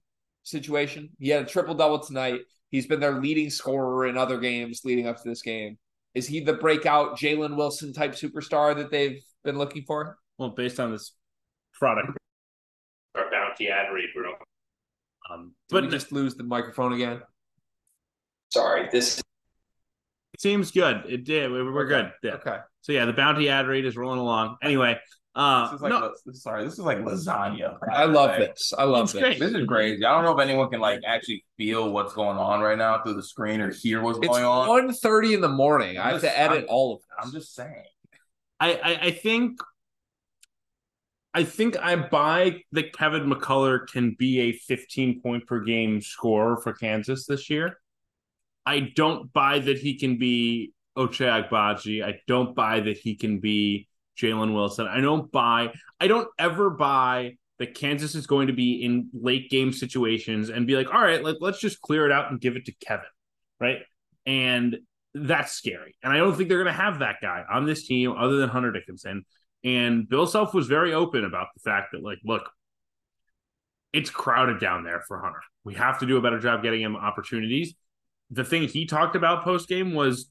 S1: situation? He had a triple double tonight. He's been their leading scorer in other games leading up to this game. Is he the breakout Jalen Wilson type superstar that they've been looking for?
S2: Well, based on this product or bounty ad read, bro. Um,
S1: Did
S2: but
S1: we just lose the microphone again?
S4: Sorry, this
S2: it seems good. It did. We- We're good. Yeah.
S1: Okay.
S2: So yeah, the bounty ad read is rolling along. Anyway, uh,
S3: This is like
S2: no,
S3: sorry, this is like lasagna.
S1: I love
S3: Like,
S1: this. I love this.
S2: great.
S3: This is crazy. I don't know if anyone can like actually feel what's going on right now through the screen or hear what's
S1: It's
S3: going on.
S1: 1.30 in the morning. I
S3: I'm
S1: have
S3: just-
S1: to edit
S3: I'm-
S1: all of this.
S3: I'm just saying.
S2: I, I I think I think I buy that Kevin McCullar can be a 15 point per game scorer for Kansas this year. I don't buy that he can be Ochai Agbaji. I don't buy that he can be Jalen Wilson. I don't buy. I don't ever buy that Kansas is going to be in late game situations and be like, all right, let, let's just clear it out and give it to Kevin, right? And that's scary. And I don't think they're going to have that guy on this team other than Hunter Dickinson. And Bill Self was very open about the fact that, like, look, it's crowded down there for Hunter. We have to do a better job getting him opportunities. The thing he talked about post game was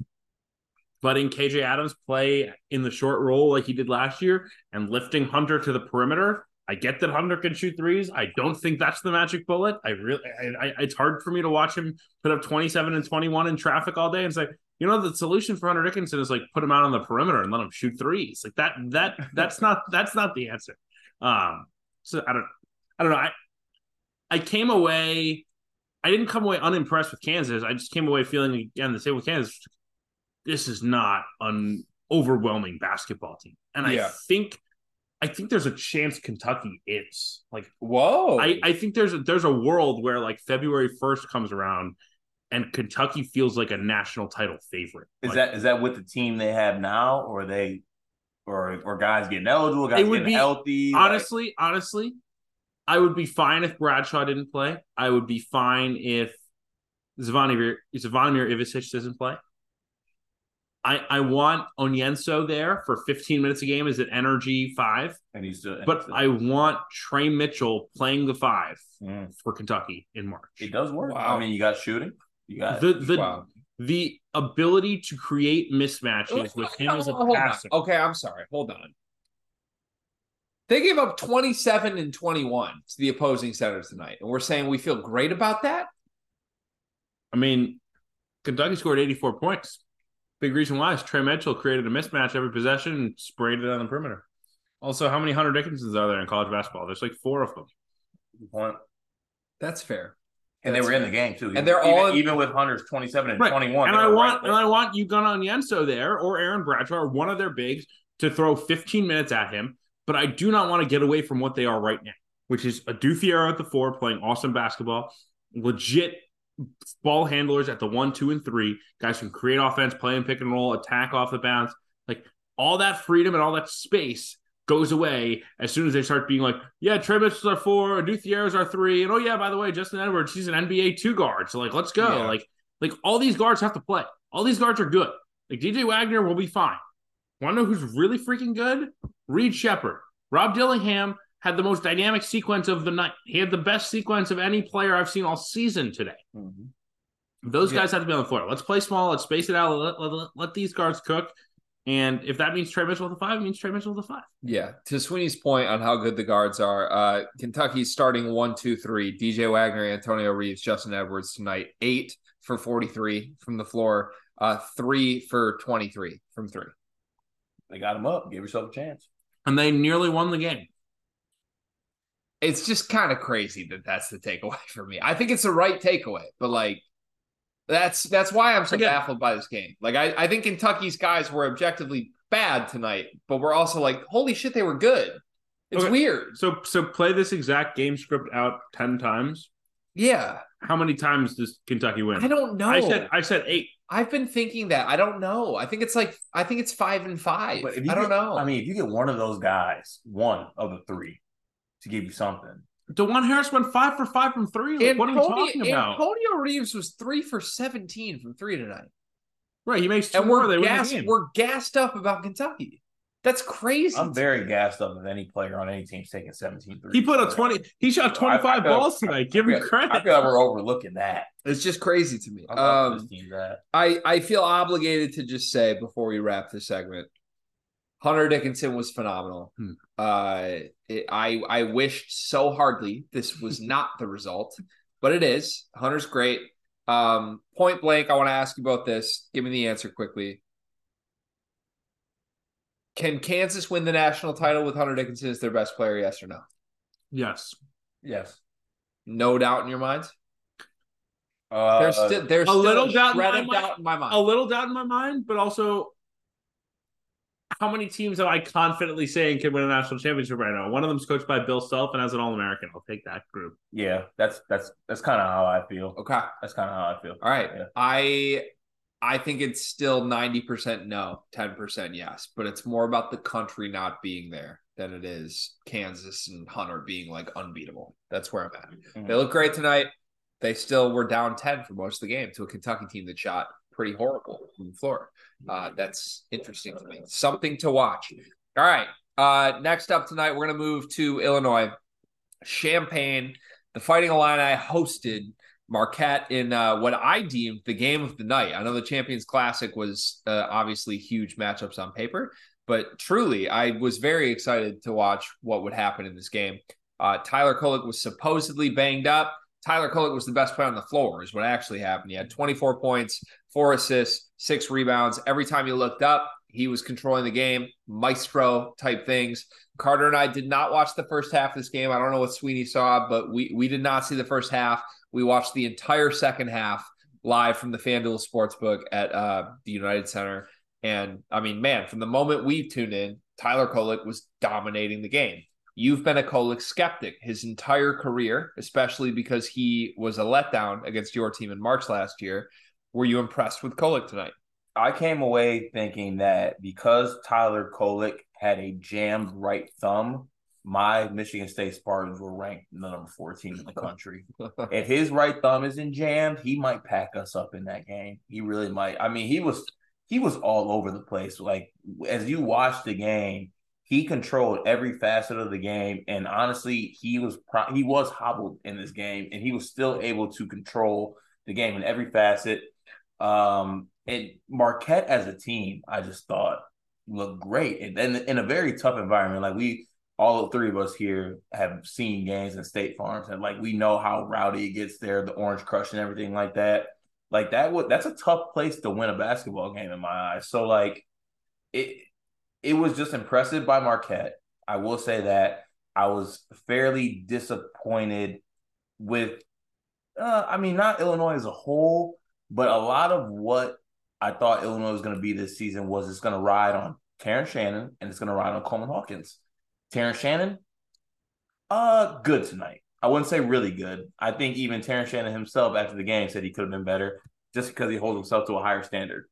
S2: letting KJ Adams play in the short role like he did last year and lifting Hunter to the perimeter. I get that Hunter can shoot threes. I don't think that's the magic bullet. I really, I, I, it's hard for me to watch him put up 27 and 21 in traffic all day and say, you know, the solution for Hunter Dickinson is like put him out on the perimeter and let him shoot threes. Like that, that, that's not, that's not the answer. Um, so I don't, I don't know. I, I came away, I didn't come away unimpressed with Kansas. I just came away feeling again the same with Kansas. This is not an overwhelming basketball team, and
S1: Yeah.
S2: I think, I think there's a chance Kentucky is like
S1: Whoa.
S2: I, I think there's a there's a world where like February first comes around and Kentucky feels like a national title favorite.
S3: Is
S2: Like,
S3: that is that with the team they have now, or they, or or guys getting eligible, guys getting
S2: be-
S3: healthy? like-
S2: honestly, honestly, I would be fine if Bradshaw didn't play. I would be fine if Zvonimir Zvonimir Ivisic doesn't play. I I want Onyenso there for 15 minutes a game as an energy five,
S3: and he's still,
S2: but I want Tre Mitchell playing the five
S3: Mm.
S2: for Kentucky in March.
S3: it does work.
S1: Wow.
S3: I mean, you got shooting, you got
S2: The the
S1: Wow.
S2: the ability to create mismatches with him as a
S1: Hold on.
S2: passer.
S1: Okay, I'm sorry. Hold on. They gave up 27 and 21 to the opposing center tonight. And we're saying we feel great about that?
S2: I mean, Kentucky scored 84 points. Big reason why is Tre Mitchell created a mismatch every possession and sprayed it on the perimeter. Also, how many Hunter Dickinsons are there in college basketball? There's like four of them.
S3: One.
S1: That's fair.
S3: And they
S1: That's
S3: were in the game too.
S1: And they're
S3: even,
S1: all in-
S3: even with Hunter's twenty seven and
S2: Right.
S3: twenty one.
S2: And I want and I want Ugonna Onyenso there or Aaron Bradshaw or one of their bigs to throw 15 minutes at him. But I do not want to get away from what they are right now, which is Adou Thiero at the four playing awesome basketball, legit ball handlers at the one, two, and three. Guys can create offense, play and pick and roll, attack off the bounce. Like all that freedom and all that space goes away as soon as they start being like, yeah, Tre Mitchell's our four, Adou Thiero's our three, and oh yeah, by the way, Justin Edwards, he's an NBA two guard. So like, let's go.
S1: Yeah.
S2: Like, like all these guards have to play. All these guards are good. Like DJ Wagner will be fine. Want to know who's really freaking good? Reed Sheppard. Rob Dillingham had the most dynamic sequence of the night. He had the best sequence of any player I've seen all season today. Those
S1: Yeah.
S2: guys have to be on the floor. Let's play small. Let's space it out. Let, let, let, let these guards cook. And if that means Tre Mitchell with a five, it means Tre Mitchell with a five.
S1: Yeah. To Sweeney's point on how good the guards are, uh, Kentucky's starting one, two, three. DJ Wagner, Antonio Reeves, Justin Edwards tonight. Eight for 43 from the floor, uh, three for 23 from three.
S3: They got him up. Give yourself a chance.
S2: And they nearly won the game.
S1: It's just kind of crazy that that's the takeaway for me. I think it's the right takeaway, but like, that's that's why I'm so
S2: Again-
S1: baffled by this game. Like, I, I think Kentucky's guys were objectively bad tonight, but we're also like, holy shit, they were good. It's
S2: Okay.
S1: weird.
S2: So so play this exact game script out ten times.
S1: Yeah.
S2: How many times does Kentucky win?
S1: I don't know.
S2: I said I said eight.
S1: I've been thinking that. I don't know. I think it's like I think it's five and five.
S3: But if you
S1: I don't
S3: get-
S1: know.
S3: I mean, if you get one of those guys, one of the three, to give you something,
S2: Dajuan Harris went five for five from three. Like, what are we talking about?
S1: Antonio Reeves was three for 17 from three tonight.
S2: right, he makes two
S1: And
S2: more.
S1: we're,
S2: They win the
S1: gassed, we're gassed up about Kentucky. That's crazy.
S3: I'm very gassed up if any player on any team's taking 17 threes.
S2: He put a twenty. He shot 25
S3: I
S2: five
S3: feel-
S2: balls tonight. Give
S3: I
S2: him credit.
S3: I feel like we're overlooking that.
S1: It's just crazy to me.
S3: I
S1: Um,
S3: this team's at.
S1: I, I feel obligated to just say before we wrap this segment, Hunter Dickinson was phenomenal.
S2: Hmm.
S1: Uh, it, I I wished so hardly this was not the result, but it is. Hunter's great. Um, point blank, I want to ask you about this. Give me the answer quickly. Can Kansas win the national title with Hunter Dickinson as their best player? Yes or no?
S2: yes.
S3: Yes.
S1: No doubt in your minds.
S3: Uh,
S1: There's still there's
S2: a
S1: still
S2: little doubt in my
S1: of
S2: mind.
S1: doubt in my mind.
S2: A little doubt in my mind, but also, how many teams am I confidently saying can win a national championship right now? One of them's coached by Bill Self and as an All American. I'll take that group.
S3: yeah, that's that's that's kind of how I feel.
S1: Okay.
S3: That's kind of how I feel.
S1: All right.
S3: Yeah.
S1: I I think it's still 90% no, 10% yes, but it's more about the country not being there than it is Kansas and Hunter being like unbeatable. That's where I'm at.
S3: Mhm.
S1: They look great tonight. They still were down 10 for most of the game to a Kentucky team that shot pretty horrible floor. Uh, that's interesting to me. Something to watch. All right. Uh, next up tonight, we're going to move to Illinois. Champaign, the Fighting Illini hosted Marquette in uh, what I deemed the game of the night. I know the Champions Classic was uh, obviously huge matchups on paper, but truly, I was very excited to watch what would happen in this game. Uh, Tyler Kolek was supposedly banged up. Tyler Kolek was the best player on the floor, is what actually happened. He had 24 points, four assists, six rebounds. Every time you looked up, he was controlling the game, maestro type things. Carter and I did not watch the first half of this game. I don't know what Sweeney saw, but we we did not see the first half. We watched the entire second half live from the FanDuel Sportsbook at uh, the United Center. And I mean, man, from the moment we tuned in, Tyler Kolek was dominating the game. You've been a Kolek skeptic his entire career, especially because he was a letdown against your team in March last year. Were you impressed with Kolek tonight?
S3: I came away thinking that because Tyler Kolek had a jammed right thumb, my Michigan State Spartans were ranked the number 14 in the country. if his right thumb isn't jammed, he might pack us up in that game. He really might. I mean, he was he was all over the place. Like as you watch the game, he controlled every facet of the game, and honestly, he was pro- he was hobbled in this game, and he was still able to control the game in every facet. Um, and Marquette as a team, I just thought looked great, and then in a very tough environment, like we all three of us here have seen games in State Farms, and like we know how rowdy it gets there, the Orange Crush and everything like that. Like that would that's a tough place to win a basketball game in my eyes. So like it it was just impressive by Marquette. I will say that I was fairly disappointed with uh I mean not Illinois as a whole, but a lot of what I thought Illinois was going to be this season was it's going to ride on Terrence Shannon and it's going to ride on Coleman Hawkins. Terrence Shannon, uh, good tonight. I wouldn't say really good. I think even Terrence Shannon himself after the game said he could have been better just because he holds himself to a higher standard.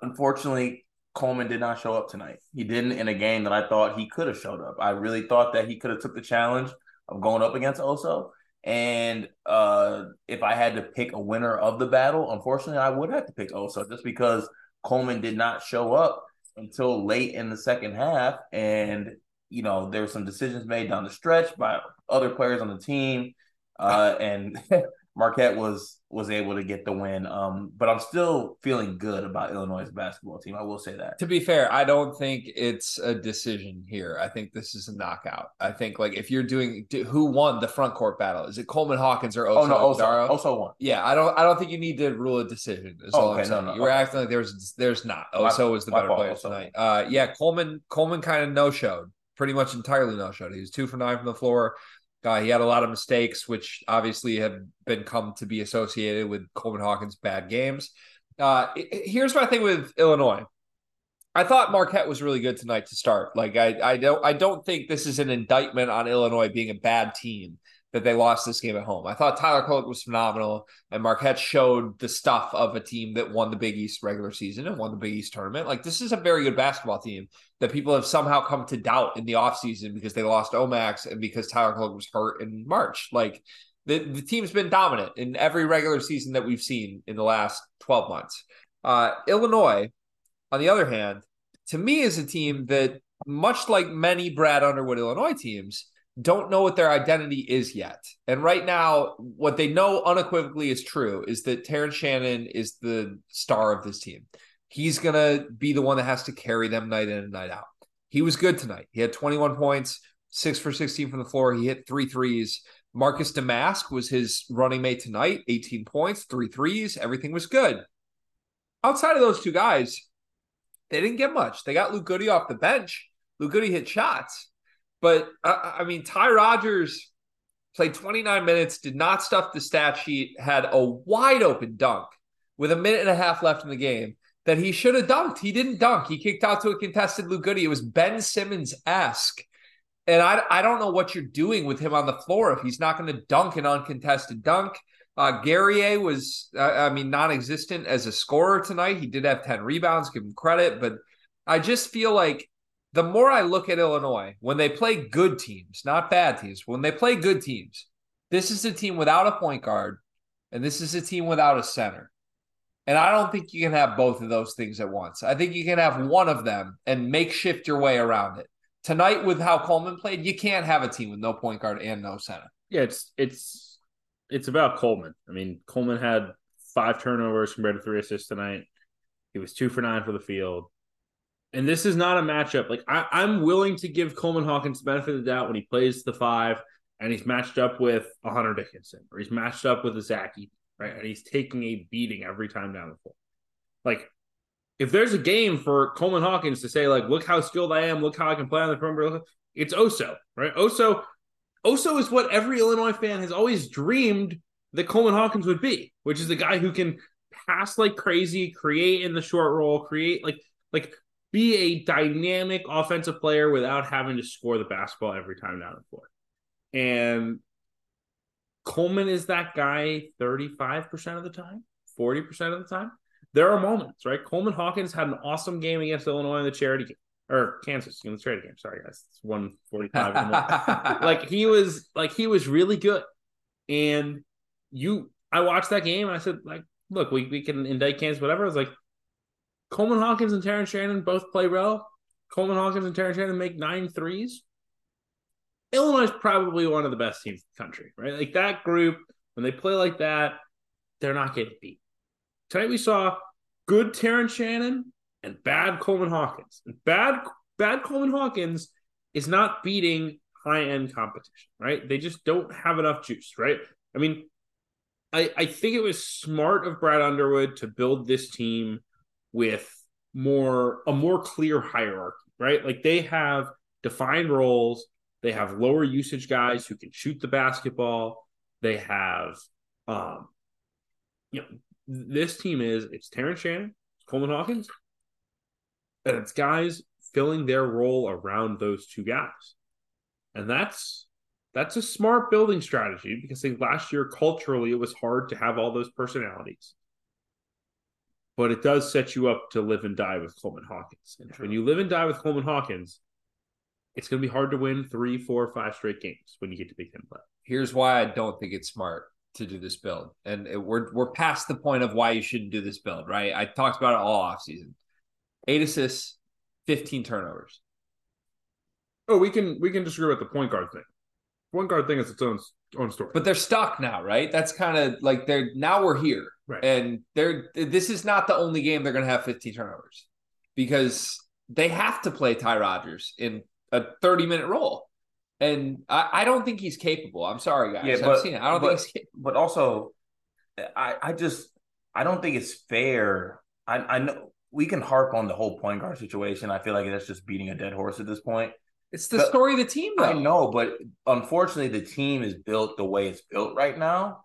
S3: Unfortunately, Coleman did not show up tonight. He didn't in a game that I thought he could have showed up. I really thought that he could have took the challenge of going up against Oso. And uh, if I had to pick a winner of the battle, unfortunately, I would have to pick Oso just because Coleman did not show up until late in the second half. And, you know, there were some decisions made down the stretch by other players on the team. Uh, and Marquette was was able to get the win. Um, but I'm still feeling good about Illinois' basketball team. I will say that.
S1: To be fair, I don't think it's a decision here. I think this is a knockout. I think like if you're doing who won the front court battle, is it Coleman Hawkins or Oso
S3: Oh no,
S1: Ighodaro?
S3: also won.
S1: Yeah, I don't. I don't think you need to rule a decision. Is
S3: Oh,
S1: all
S3: okay,
S1: I'm
S3: no,
S1: saying.
S3: no,
S1: you were
S3: okay.
S1: acting like there's there's not.
S3: My-
S1: Oso was the better
S3: fault,
S1: player
S3: Oso.
S1: tonight. Uh, yeah, Coleman Coleman kind of no showed, pretty much entirely no showed. He was two for nine from the floor. Uh, he had a lot of mistakes, which obviously have been come to be associated with Coleman Hawkins' bad games. Uh, here's my thing with Illinois. I thought Marquette was really good tonight to start. Like I, I don't, I don't think this is an indictment on Illinois being a bad team that they lost this game at home. I thought Tyler Kolek was phenomenal, and Marquette showed the stuff of a team that won the Big East regular season and won the Big East tournament. Like this is a very good basketball team that people have somehow come to doubt in the offseason because they lost Omax and because Tyler Kolek was hurt in March. Like the, the team's been dominant in every regular season that we've seen in the last 12 months. Uh, Illinois, on the other hand, to me is a team that, much like many Brad Underwood Illinois teams, don't know what their identity is yet. And right now, what they know unequivocally is true is that Terrence Shannon is the star of this team. He's going to be the one that has to carry them night in and night out. He was good tonight. He had 21 points, six for 16 from the floor. He hit three threes. Marcus Domask was his running mate tonight, 18 points, three threes. Everything was good. Outside of those two guys, they didn't get much. They got Luke Goode off the bench. Luke Goode hit shots. But I mean, Ty Rodgers played 29 minutes, did not stuff the stat sheet, had a wide open dunk with a minute and a half left in the game that he should have dunked. He didn't dunk. He kicked out to a contested Luke Goode. It was Ben Simmons esque. And I, I don't know what you're doing with him on the floor if he's not going to dunk an uncontested dunk. Uh, Guerrier was, I mean, non existent as a scorer tonight. He did have 10 rebounds, give him credit. But I just feel like the more I look at Illinois, when they play good teams, not bad teams, when they play good teams, this is a team without a point guard, and this is a team without a center. And I don't think you can have both of those things at once. I think you can have one of them and makeshift your way around it. Tonight, with how Coleman played, you can't have a team with no point guard and no center.
S2: Yeah, it's it's it's about Coleman. I mean, Coleman had five turnovers compared to three assists tonight. He was two for nine for the field and this is not a matchup. Like I, am willing to give Coleman Hawkins the benefit of the doubt when he plays the five and he's matched up with a Hunter Dickinson or he's matched up with a Zaki, right? And he's taking a beating every time down the floor. Like if there's a game for Coleman Hawkins to say, like, look how skilled I am, look how I can play on the perimeter, it's Oso, right? Oso, Oso is what every Illinois fan has always dreamed that Coleman Hawkins would be, which is the guy who can pass like crazy, create in the short roll, create like like be a dynamic offensive player without having to score the basketball every time down the floor. And Coleman is that guy 35% of the time, 40% of the time. There are moments, right? Coleman Hawkins had an awesome game against Illinois in the charity game. Or Kansas in the charity game. Sorry, guys. It's 145. like he was like he was really good. And you I watched that game and I said, like, look, we, we can indict Kansas, whatever. I was like, Coleman Hawkins and Terrence Shannon both play well. Coleman Hawkins and Terrence Shannon make nine threes. Illinois is probably one of the best teams in the country, right? Like that group, when they play like that, they're not getting beat. Tonight we saw good Terrence Shannon and bad Coleman Hawkins. And bad bad Coleman Hawkins is not beating high end competition, right? They just don't have enough juice, right? I mean, I, I think it was smart of Brad Underwood to build this team with more a more clear hierarchy, right? Like they have defined roles, they have lower usage guys who can shoot the basketball, they have um you know this team is it's Terrence Shannon, Coleman Hawkins, and it's guys filling their role around those two guys. And that's that's a smart building strategy because I think last year culturally it was hard to have all those personalities but it does set you up to live and die with Coleman Hawkins. And when you live and die with Coleman Hawkins, it's going to be hard to win three, four, five straight games when you get to Big Ten play.
S1: Here's why I don't think it's smart to do this build, and it, we're we're past the point of why you shouldn't do this build, right? I talked about it all off season. Eight assists, fifteen turnovers.
S2: Oh, we can we can disagree with the point guard thing. Point guard thing is its own own story.
S1: But they're stuck now, right? That's kind of like they're now we're here.
S2: Right.
S1: And they're this is not the only game they're gonna have 15 turnovers because they have to play Ty Rodgers in a 30 minute role. And I, I don't think he's capable. I'm sorry, guys.
S3: Yeah, but,
S1: I don't
S3: but,
S1: think he's capable.
S3: But also, I, I just I don't think it's fair. I, I know we can harp on the whole point guard situation. I feel like that's just beating a dead horse at this point.
S1: It's the but, story of the team, though.
S3: I know, but unfortunately, the team is built the way it's built right now,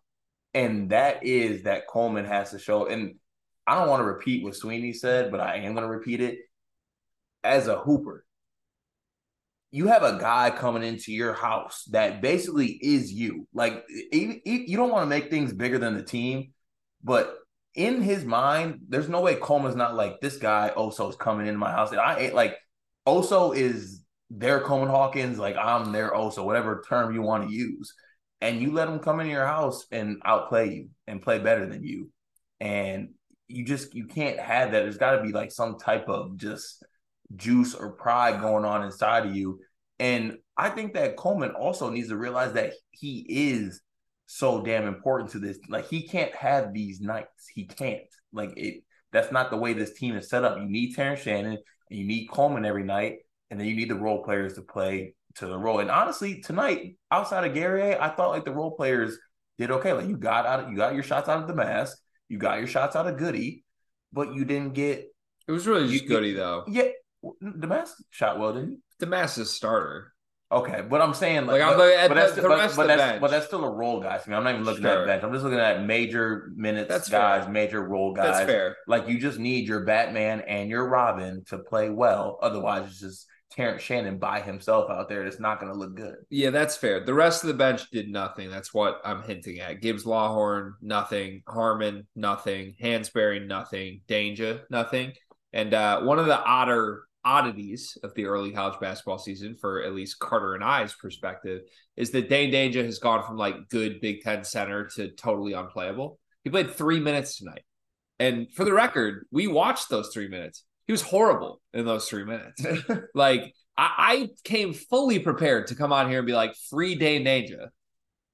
S3: and that is that Coleman has to show. And I don't want to repeat what Sweeney said, but I am going to repeat it. as a hooper, you have a guy coming into your house that basically is you. Like you don't want to make things bigger than the team, but in his mind, there's no way Coleman's not like this guy. Oso's coming into my house, and I ain't like Oso is their Coleman Hawkins. Like I'm their Oso, whatever term you want to use, and you let them come into your house and outplay you and play better than you, and you just you can't have that. There's got to be like some type of just juice or pride going on inside of you. And I think that Coleman also needs to realize that he is so damn important to this. Like he can't have these nights. He can't. Like it that's not the way this team is set up. You need Terrence Shannon and you need Coleman every night, and then you need the role players to play to the role. And honestly, tonight, outside of Guerrier, I thought like the role players did okay. Like you got out of, you got your shots out of Domask, you got your shots out of Goody, but you didn't get
S1: It was really just Goody though.
S3: yeah. Domask shot well, didn't he?
S1: Domask is starter.
S3: Okay, but I'm saying like,
S1: Like, I'm
S3: but,
S1: looking at
S3: but that's
S1: the-
S3: but, but that's
S1: bench.
S3: but that's still a role guy me. I'm not even looking
S1: Sure.
S3: at bench. I'm just looking at major minutes
S1: That's
S3: guys,
S1: fair.
S3: major role guys.
S1: That's fair.
S3: Like you just need your Batman and your Robin to play well. Otherwise, it's just Terrence Shannon by himself out there. It's not going to look good.
S1: Yeah, that's fair. The rest of the bench did nothing. That's what I'm hinting at. Gibbs Lawhorn, nothing. Harmon, nothing. Hansberry, nothing. Dainja, nothing. And uh, one of the odder oddities of the early college basketball season, for at least Carter and I's perspective, is that Dain Dainja has gone from like good Big Ten center to totally unplayable. He played three minutes tonight. And for the record, we watched those three minutes. He was horrible in those three minutes. like I, I came fully prepared to come on here and be like, free day ninja.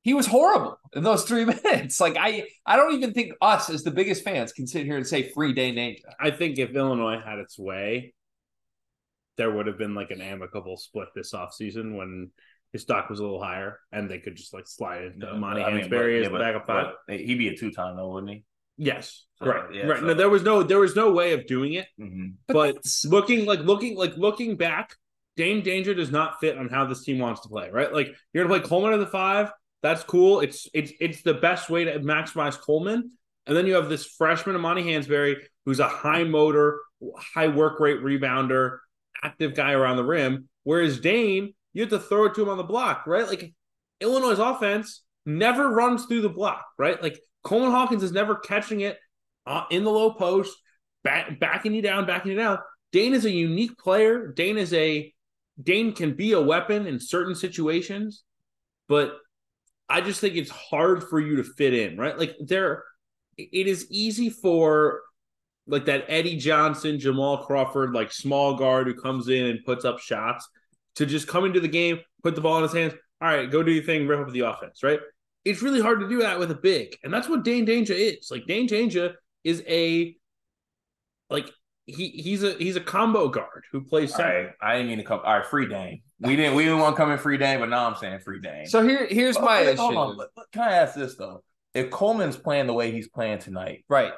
S1: He was horrible in those three minutes. Like I, I don't even think us as the biggest fans can sit here and say free Dain Dainja.
S2: I think if Illinois had its way, there would have been like an amicable split this offseason when his stock was a little higher and they could just like slide into Monty
S3: I mean,
S2: Hansberry
S3: but-
S2: as
S3: yeah,
S2: the
S3: but-
S2: backup five.
S3: He'd be a two time though, wouldn't he?
S2: Yes,
S3: So,
S2: right,
S3: yeah,
S2: right.
S3: so-
S2: No, there was no there was no way of doing it.
S3: Mm-hmm.
S2: But,
S1: that's-
S2: looking like looking like looking back, Dain Dainja does not fit on how this team wants to play. Right, like you're gonna play Coleman at the five. That's cool. It's it's it's the best way to maximize Coleman. And then you have this freshman Amani Hansberry, who's a high motor, high work rate rebounder, active guy around the rim. Whereas Dain, you have to throw it to him on the block, right? Like Illinois' offense never runs through the block, right? Like Coleman Hawkins is never catching it uh, in the low post, back, backing you down, backing you down. Dain is a unique player. Dain is a Dain can be a weapon in certain situations, but I just think it's hard for you to fit in, right? Like there, it is easy for like that Eddie Johnson, Jamal Crawford, like small guard who comes in and puts up shots to just come into the game, put the ball in his hands. All right, go do your thing, rip up the offense, right? It's really hard to do that with a big, and that's what Dain Dainja is. Like Dain Dainja is a like he he's a he's a combo guard who plays
S3: All
S2: center.
S3: right, I didn't mean to come. All right, free Dain. We didn't. We didn't want to come in free Dain, but now I'm saying free Dain.
S1: so here, here's
S3: But-
S1: my
S3: but
S1: issue.
S3: hold on, but- but Can I ask this though? If Coleman's playing the way he's playing tonight,
S1: Right,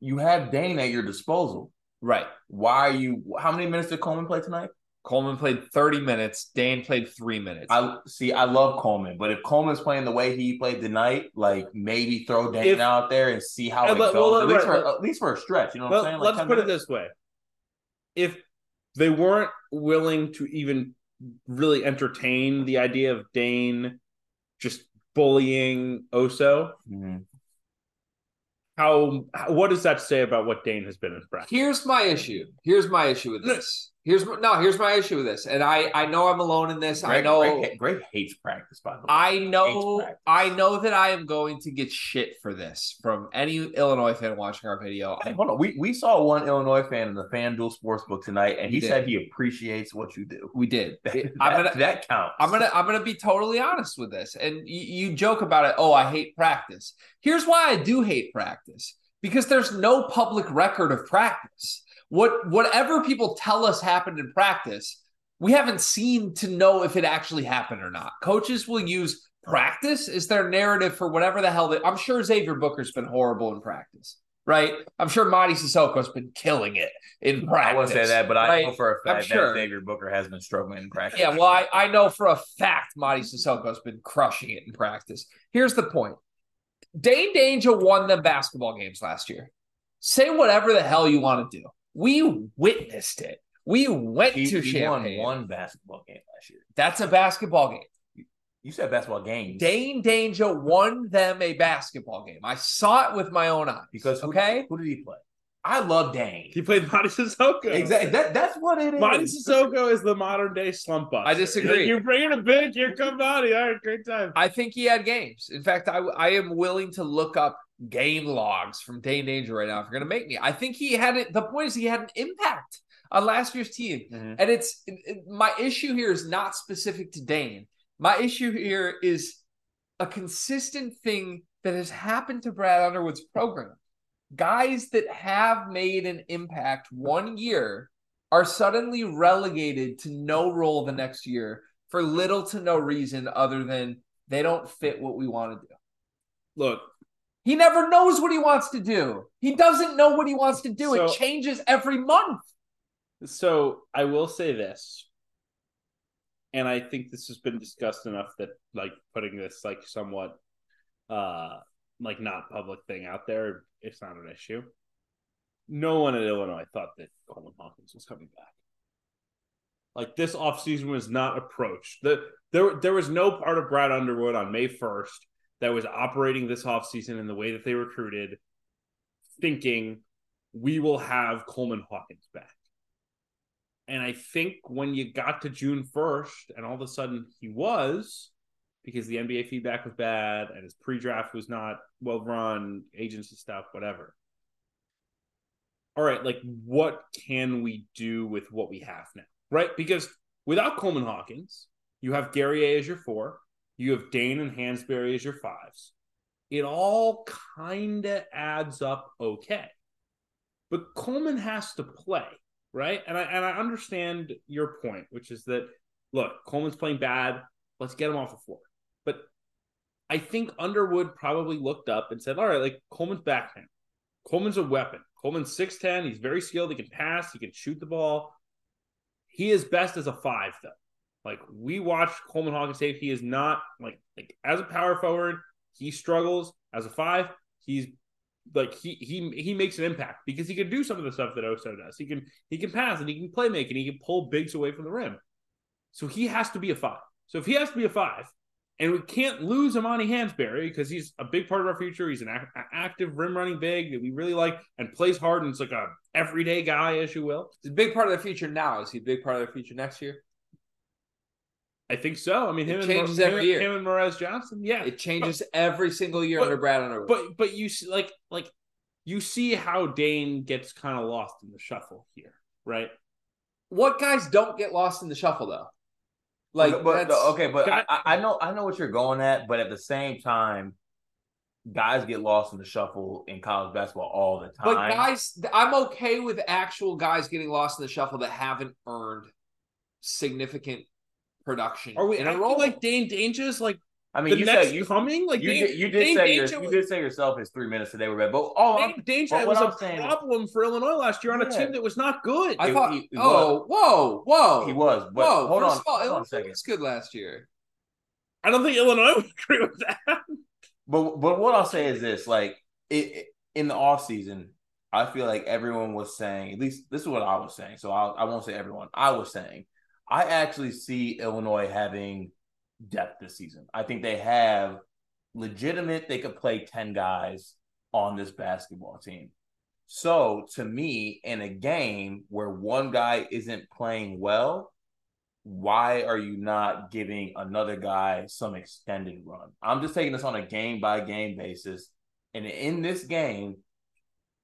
S3: you have Dain at your disposal.
S1: right.
S3: Why are you? How many minutes did Coleman play tonight?
S1: Coleman played 30 minutes. Dain played three minutes.
S3: I see. I love Coleman, but if Coleman's playing the way he played tonight, like maybe throw Dain
S2: If-
S3: out there and see how it
S2: but-
S3: goes.
S2: well,
S3: at, least
S2: right,
S3: for,
S2: but-
S3: at least for a stretch. You know what
S2: Well,
S3: I'm saying? Like
S2: let's
S3: 10
S2: put it this way: if they weren't willing to even really entertain the idea of Dain just bullying Oso,
S3: Mhm.
S2: how, how what does that say about what Dain has been in practice?
S1: Here's my issue. Here's my issue with this. Here's my- no. Here's my issue with this, and I I know I'm alone in this. I know.
S3: Greg, Greg hates practice. By the way,
S1: I know. I know that I am going to get shit for this from any Illinois fan watching our video.
S3: Hey, hold on. We we saw one Illinois fan in the FanDuel Sportsbook tonight, and he said he appreciates what you do.
S1: We did.
S3: That,
S1: I'm gonna
S3: that counts.
S1: I'm gonna I'm gonna be totally honest with this. And you, you joke about it. Oh, I hate practice. Here's why I do hate practice. Because there's no public record of practice. What whatever people tell us happened in practice, we haven't seen to know if it actually happened or not. Coaches will use practice as their narrative for whatever the hell they I'm sure Xavier Booker's been horrible in practice. Right? I'm sure Mady Sissoko's been killing it in practice.
S3: I wouldn't say that, but I
S1: right?
S3: know for a
S1: I'm
S3: fact
S1: sure.
S3: that Xavier Booker has been struggling in practice.
S1: Yeah, well, I, I know for a fact Mady Sissoko's been crushing it in practice. Here's the point. Dain Dainja won the basketball games last year. Say whatever the hell you want to do. We witnessed it. We went
S3: He,
S1: to
S3: he
S1: Champaign.
S3: won one basketball game last year.
S1: That's a basketball game.
S3: You said basketball games.
S1: Dain Dainja won them a basketball game. I saw it with my own eyes.
S3: because who,
S1: okay,
S3: who did he play? I love Dain.
S2: He played Mady Sissoko.
S3: Exactly. That, that's what it is.
S2: Mady Sissoko is the modern day slump buster.
S1: I disagree.
S2: You're bringing a big. Here come Monty. All right, great time.
S1: I think he had games. In fact, I I am willing to look up game logs from Dain Dainja right now. If you're gonna make me, I think he had it. The point is, he had an impact on last year's team,
S3: Mhm.
S1: and it's it- it- my issue here is not specific to Dain. My issue here is a consistent thing that has happened to Brad Underwood's program. Guys that have made an impact one year are suddenly relegated to no role the next year for little to no reason other than they don't fit what we want to do.
S2: Look,
S1: He never knows what he wants to do. He doesn't know what he wants to do. it changes every month.
S2: so I will say this, and I think this has been discussed enough that like putting this like somewhat uh like not public thing out there, it's not an issue. No one in Illinois thought that Coleman Hawkins was coming back. Like this offseason was not approached. The, there, there was no part of Brad Underwood on May 1st that was operating this offseason in the way that they recruited, thinking we will have Coleman Hawkins back. And I think when you got to June 1st and all of a sudden he was, because the NBA feedback was bad and his pre draft was not well run, agency stuff, whatever. All right, like what can we do with what we have now? Right? Because without Coleman Hawkins, you have Gary A as your four, you have Dain and Hansberry as your fives. It all kind of adds up okay. But Coleman has to play, right? And I and I understand your point, which is that look, Coleman's playing bad. Let's get him off the floor. But I think Underwood probably looked up and said, "All right, like Coleman's back now. Coleman's a weapon. Coleman's six ten. He's very skilled. He can pass. He can shoot the ball. He is best as a five, though. Like we watched Coleman Hawkins tape. He is not like like as a power forward. He struggles as a five. He's like he he he makes an impact because he can do some of the stuff that Oso does. He can he can pass and he can play make and he can pull bigs away from the rim. So he has to be a five. So if he has to be a five, and we can't lose Amani Hansberry because he's a big part of our future. He's an ac- active rim running big that we really like and plays hard and it's like a everyday guy, as you will.
S1: It's a big part of the future now. Is he a big part of the future next year?
S2: I think so. I mean, him
S1: It
S2: and
S1: changes
S2: him,
S1: every year.
S2: him and Morez Johnson, yeah.
S1: It changes every single year
S2: But-
S1: under Brad Underwood.
S2: but but you see, like like you see how Dain gets kind of lost in the shuffle here, right?
S1: what guys don't get lost in the shuffle though? Like,
S3: but, but- okay, but
S2: Got-
S3: I, I know I know what you're going at, but at the same time, guys get lost in the shuffle in college basketball all the time.
S1: But guys, I'm okay with actual guys getting lost in the shuffle that haven't earned significant production.
S2: Are we
S1: in a
S2: acting like Dain Dainja's like
S3: I mean, you said you
S2: coming? Like
S3: you
S2: Dain,
S3: did, you did
S2: Dain
S3: say your, you
S2: was-
S3: did say yourself his three minutes today were bad, but
S2: oh, Dain
S3: Dainja
S2: was a
S3: I'm saying is-
S2: problem for Illinois last year on a team that was not good.
S1: I thought.
S3: he-
S1: oh, whoa, whoa,
S3: he was. But
S1: whoa!
S3: hold
S1: First
S3: on,
S1: of all,
S3: hold on
S1: Illinois
S3: second.
S1: was good last year.
S2: I don't think Illinois would agree with that.
S3: But but what I'll say is this: like it, in the off season, I feel like everyone was saying. At least this is what I was saying. So I'll, I won't say everyone. I was saying I actually see Illinois having depth this season. I think they have legitimate. They could play ten guys on this basketball team. So to me, in a game where one guy isn't playing well, why are you not giving another guy some extended run? I'm just taking this on a game by game basis. And in this game,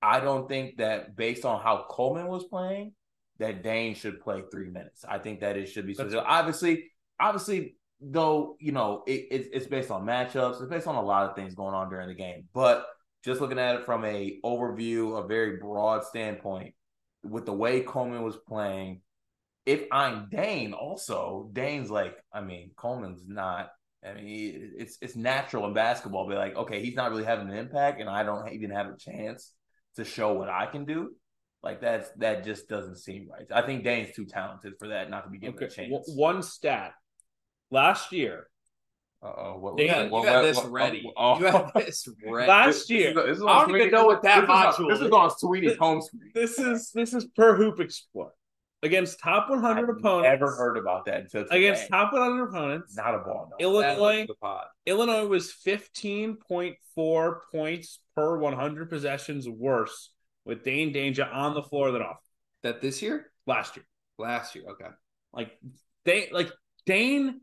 S3: I don't think that based on how Coleman was playing, that Dain should play three minutes. I think that it should be so. Obviously, obviously, though, you know, it, it, it's based on matchups. It's based on a lot of things going on during the game. But just looking at it from a overview, a very broad standpoint, with the way Coleman was playing, if I'm Dain, also Dain's like, I mean, Coleman's not. I mean, he- it's it's natural in basketball. Be like, okay, he's not really having an impact, and I don't even have a chance to show what I can do. Like that's that just doesn't seem right. I think Dain's too talented for that not to be given a chance.
S2: w- one stat. Last year,
S3: Uh oh, what,
S2: Dain-
S1: You got,
S3: what-
S1: you got
S3: what-
S1: this
S3: what-
S1: ready.
S3: oh,
S1: You got this ready.
S2: last
S3: This
S2: year,
S3: is- this is
S1: I
S3: on
S1: don't even know what that
S3: this is on-
S1: module
S3: This is
S1: is.
S3: on Sweeney's home screen.
S2: this is this is per hoop explore. against top 100
S3: I've
S2: opponents.
S3: Never heard about that until today.
S2: against top 100 opponents.
S3: Not a ball. No.
S2: Illinois,
S1: The pod.
S2: Illinois was 15.4 points per 100 possessions worse with Dain Dainja on the floor that off
S1: That this year?
S2: last year.
S1: Last year. Okay.
S2: Like Dain, like Dain,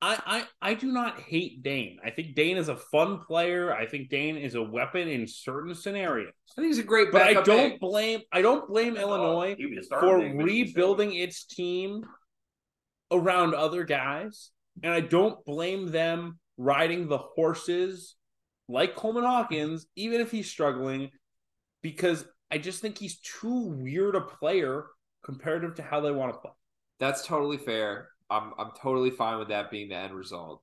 S2: I, I I do not hate Dain. I think Dain is a fun player. I think Dain is a weapon in certain scenarios.
S1: I think he's a great
S2: But I don't blame I don't blame Illinois
S3: He was a starter
S2: for
S3: big, Michigan State.
S2: rebuilding its team around other guys. And I don't blame them riding the horses like Coleman Hawkins, even if he's struggling, because I just think he's too weird a player comparative to how they want to play.
S1: That's totally fair. I'm I'm totally fine with that being the end result.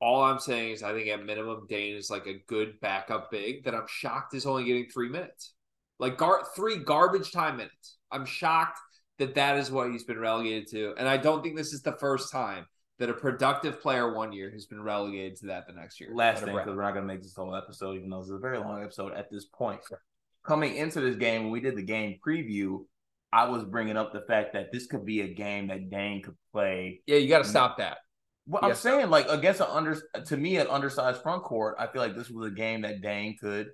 S1: All I'm saying is I think at minimum Dain is like a good backup big that I'm shocked is only getting three minutes. Like gar- three garbage time minutes. I'm shocked that that is what he's been relegated to. And I don't think this is the first time that a productive player one year has been relegated to that the next year.
S3: Last thing, because we're not going to make this whole episode, even though it's a very long episode at this point. Coming into this game, when we did the game preview, I was bringing up the fact that this could be a game that Dain could play.
S1: Yeah, you got to stop that.
S3: Well, I'm saying, like against an under, to me, an undersized front court, I feel like this was a game that Dain could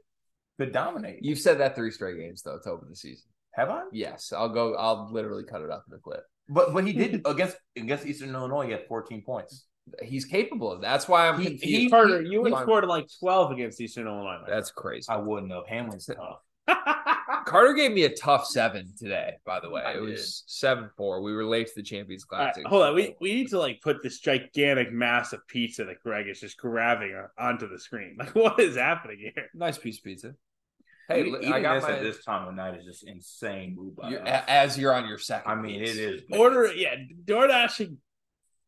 S3: could dominate.
S1: You've said that three straight games though to open the season.
S3: Have I?
S1: Yes, I'll go. I'll literally cut it up in a clip.
S3: But but he did against against Eastern Illinois. He had 14 points.
S1: He's capable of. That's why I'm
S3: He-
S1: confused.
S3: he-
S2: Carter, you would
S1: he-
S2: scored like 12 against Eastern Illinois.
S1: That's crazy.
S3: I wouldn't have. Hamlin's tough.
S1: Carter gave me a tough seven today. By the way,
S3: I
S1: it was seven four. We were late to the Champions
S2: All right,
S1: Classic.
S2: hold on. We, we need to like put this gigantic mass of pizza that Greg is just grabbing onto the screen. Like, what is happening here?
S1: nice piece of pizza. Hey,
S3: Even-
S1: li- I got
S3: this
S1: my.
S3: at this time of night is just insane. Move by
S1: you're- as you're on your second.
S3: I mean,
S1: piece.
S3: it is.
S2: Order, yeah, DoorDash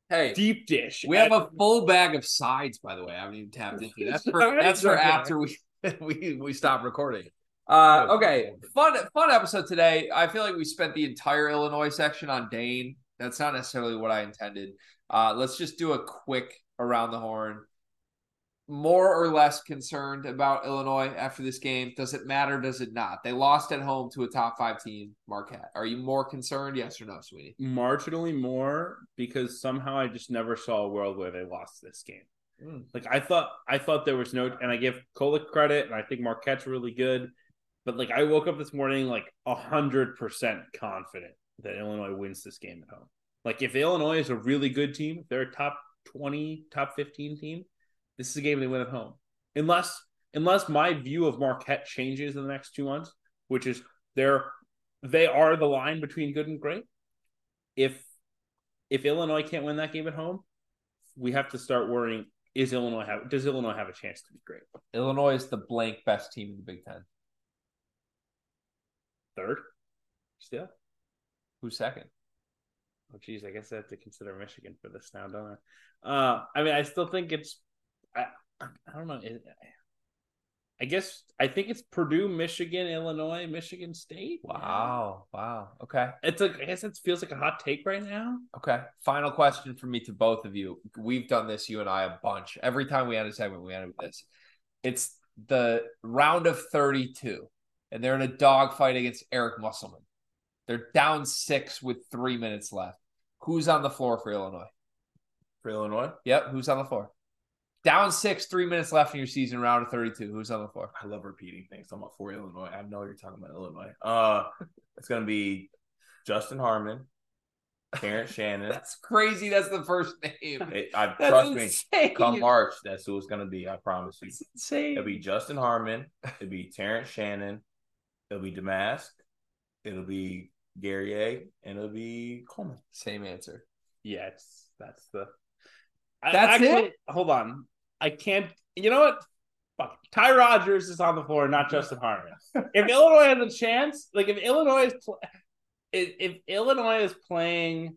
S1: Hey,
S2: deep dish.
S1: we have a full bag of sides. By the way, I haven't even tapped into. That's for that's for after we we we stop recording. Uh, okay, fun fun episode today. I feel like we spent the entire Illinois section on Dain. That's not necessarily what I intended. Uh, let's just do a quick around the horn. More or less concerned about Illinois after this game? Does it matter? Does it not? They lost at home to a top five team, Marquette. Are you more concerned? Yes or no, sweetie?
S2: marginally more because somehow I just never saw a world where they lost this game.
S1: Mm.
S2: Like I thought, I thought there was no, and I give Kolek credit, and I think Marquette's really good, but like I woke up this morning like hundred percent confident that Illinois wins this game at home. Like if Illinois is a really good team, if they're a top twenty, top fifteen team, this is a game they win at home. Unless, unless my view of Marquette changes in the next two months, which is they're they are the line between good and great. If if Illinois can't win that game at home, we have to start worrying: Is Illinois have does Illinois have a chance to be great?
S1: Illinois is the blank best team in the Big Ten.
S2: Third, still.
S1: Who's second?
S2: Oh, geez, I guess I have to consider Michigan for this now, don't I? Uh, I mean, I still think it's. I, I don't know. It, I guess I think it's Purdue, Michigan, Illinois, Michigan State.
S1: Wow. Wow. Okay.
S2: It's like I guess it feels like a hot take right now.
S1: Okay. Final question for me to both of you. We've done this, you and I, a bunch. Every time we had a segment, we ended with this. It's the round of 32, and they're in a dogfight against Eric Musselman. They're down six with three minutes left. Who's on the floor for Illinois?
S3: for Illinois.
S1: Yep. Who's on the floor? Down six, three minutes left in your season, round of 32. Who's on the floor?
S3: I love repeating things. I'm up for Illinois. I know you're talking about Illinois. Uh, it's gonna be Justin Harmon, Terrence Shannon.
S1: That's crazy. That's the first name.
S3: It- I
S1: That's
S3: trust me.
S1: insane.
S3: Come March, that's who it's gonna be. I promise you.
S1: That's insane.
S3: It'll be Justin Harmon. It'll be Terrence Shannon. It'll be Domask. It'll be Guerrier And it'll be Coleman.
S1: Same answer.
S2: Yeah, it's that's the. I-
S1: That's it?
S2: Hold on, I can't. You know what? Fuck. Ty Rodgers is on the floor, not Justin Harmon. if Illinois has a chance, like if Illinois is, pl- if, if Illinois is playing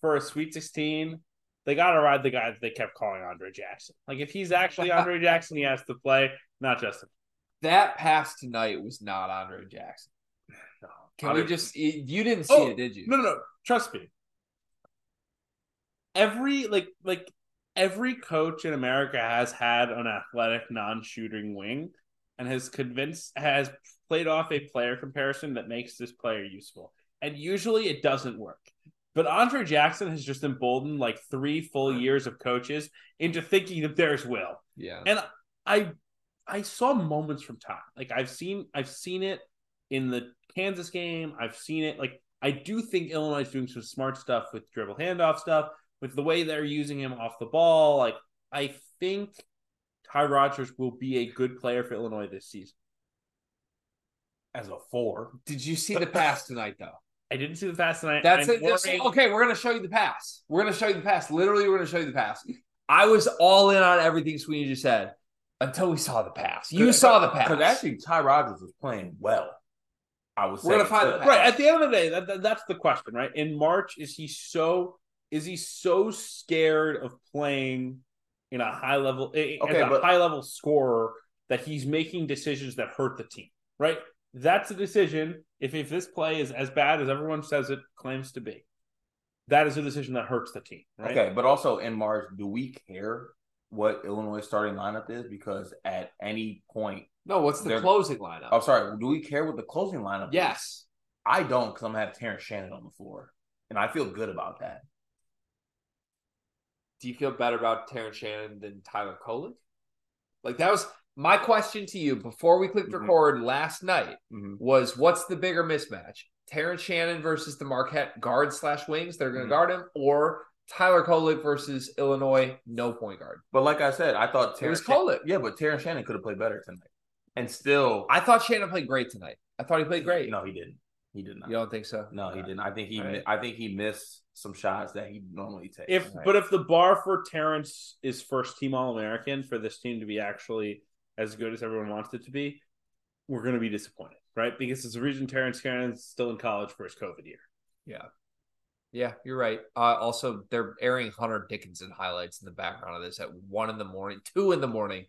S2: for a Sweet Sixteen, they got to ride the guy that they kept calling Andre Jackson. Like if he's actually Andre Jackson, he has to play, not Justin.
S1: That pass tonight was not Andre Jackson.
S2: No.
S1: Can
S2: Andre-
S1: we just? You didn't see
S2: Oh,
S1: it, did you?
S2: No, no, no. Trust me. Every like like every coach in America has had an athletic non-shooting wing and has convinced has played off a player comparison that makes this player useful. and usually it doesn't work. But Andre Jackson has just emboldened like three full years of coaches into thinking that there's will.
S1: Yeah.
S2: And I I saw moments from Todd. Like I've seen I've seen it in the Kansas game. I've seen it like I do think Illinois is doing some smart stuff with dribble handoff stuff, with the way they're using him off the ball. Like I think Ty Rodgers will be a good player for Illinois this season.
S3: As a four,
S1: Did you see the pass tonight though?
S2: I didn't see the pass tonight.
S1: That's
S2: I'm
S1: it.
S2: Worried-
S1: okay, we're gonna show you the pass. We're gonna show you the pass. Literally, we're gonna show you the pass. I was all in on everything Sweeney just said until we saw the pass. You saw the pass.
S3: because actually Ty Rodgers was playing well. I was.
S1: We're gonna find
S2: right at the end of the day that, that- that's the question right in march is he so is he so scared of playing in a high level okay,
S3: Okay,
S2: as a
S3: but-
S2: high level scorer that he's making decisions that hurt the team right that's a decision if if this play is as bad as everyone says it claims to be that is a decision that hurts the team right
S3: Okay, but also in March, do we care what Illinois starting lineup is? Because at any point,
S1: no, what's the closing lineup?
S3: I'm sorry, do we care what the closing lineup? is?
S1: yes.
S3: I don't because I'm gonna have Terrence Shannon on the floor, and I feel good about that.
S1: Do you feel better about Terrence Shannon than Tyler Kolek? Like that was my question to you before we clicked
S3: Mhm.
S1: record last night.
S3: Mhm.
S1: Was what's the bigger mismatch? Terrence Shannon versus the Marquette guard slash wings, they're going to
S3: Mhm.
S1: guard him, or Tyler Kolek versus Illinois no point guard.
S3: But like I said, I thought
S1: It was
S3: Terrence
S1: Kolek.
S3: Yeah, but Terrence Shannon could have played better tonight, and still,
S1: I thought Shannon played great tonight. I thought he played great.
S3: No, he didn't. He did not.
S1: You don't think so?
S3: No, he didn't. I think he.
S1: All right.
S3: mi- I think he missed some shots that he normally takes.
S2: if
S3: Right.
S2: but if the bar for Terrence is first team All American for this team to be actually as good as everyone wants it to be, we're going to be disappointed, right? Because it's the reason Terrence Shannon's still in college for his COVID year.
S1: Yeah. Yeah, you're right. Uh, also, they're airing Hunter Dickinson highlights in the background of this at one in the morning, two in the morning.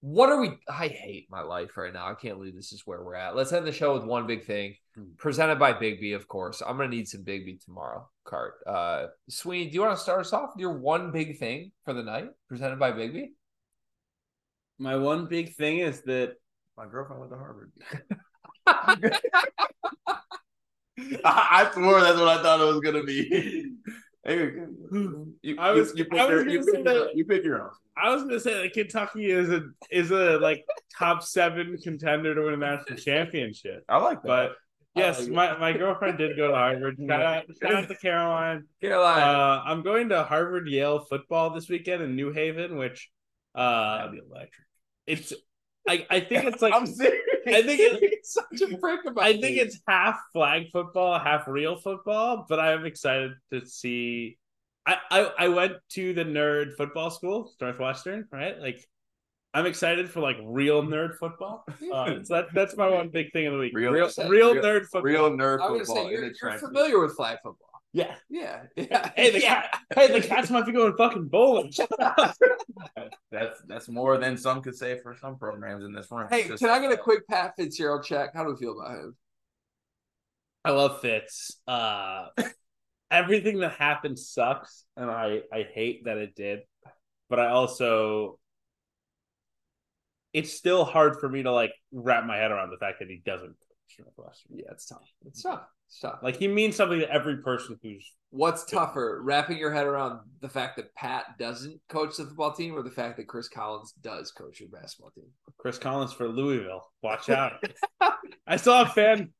S1: What are we? I hate my life right now. I can't believe this is where we're at. Let's end the show with one big thing,
S2: Hmm.
S1: presented by Big B, of course. I'm gonna need some Big B tomorrow. Cart, uh, Sweeney, do you want to start us off with your one big thing for the night, presented by Big B?
S2: My one big thing is that
S3: my girlfriend went to Harvard. I, I swore that's what I thought it was gonna be. Hey, you,
S2: I was-
S3: you, you pick,
S2: I was
S3: your, you,
S2: gonna
S3: your, you pick your own.
S2: I was going to say that Kentucky is a is a like top seven contender to win a national championship,
S3: I like that.
S2: but. Yes,
S1: like it.
S2: my, my girlfriend did go to Harvard. Shout out, shout out to Caroline.
S1: Caroline.
S2: Uh, I'm going to Harvard Yale football this weekend in New Haven, which uh,
S3: That'd be electric.
S2: it's I, I think it's like
S3: I'm serious.
S2: I think it,
S1: such a prick about
S2: I think it's half flag football, half real football, but I'm excited to see. I, I I went to the nerd football school, Northwestern, right? Like, I'm excited for like real nerd football. Uh, so that, that's my one big thing of the week.
S3: Real-
S2: real,
S1: real-
S2: nerd football.
S3: real nerd
S1: I was gonna
S3: football
S1: say you're, you're familiar with flag football.
S2: Yeah.
S1: Yeah. yeah.
S2: Hey, the
S1: yeah.
S2: cat. Hey, the cats might be going fucking bowling.
S3: That's that's more than some could say for some programs in this room.
S1: Hey,
S3: Just-
S1: can I get a quick Pat Fitzgerald check? How do we feel about him?
S2: I love Fitz. Uh, everything that happened sucks, and I I hate that it did. But I also, it's still hard for me to like wrap my head around the fact that he doesn't.
S1: Yeah, it's tough. It's tough. Tough.
S2: Like he means something to every person who's
S1: What's tougher, wrapping your head around the fact that Pat doesn't coach the football team or the fact that Chris Collins does coach your basketball team?
S2: Chris Collins for Louisville. Watch out! I saw a fan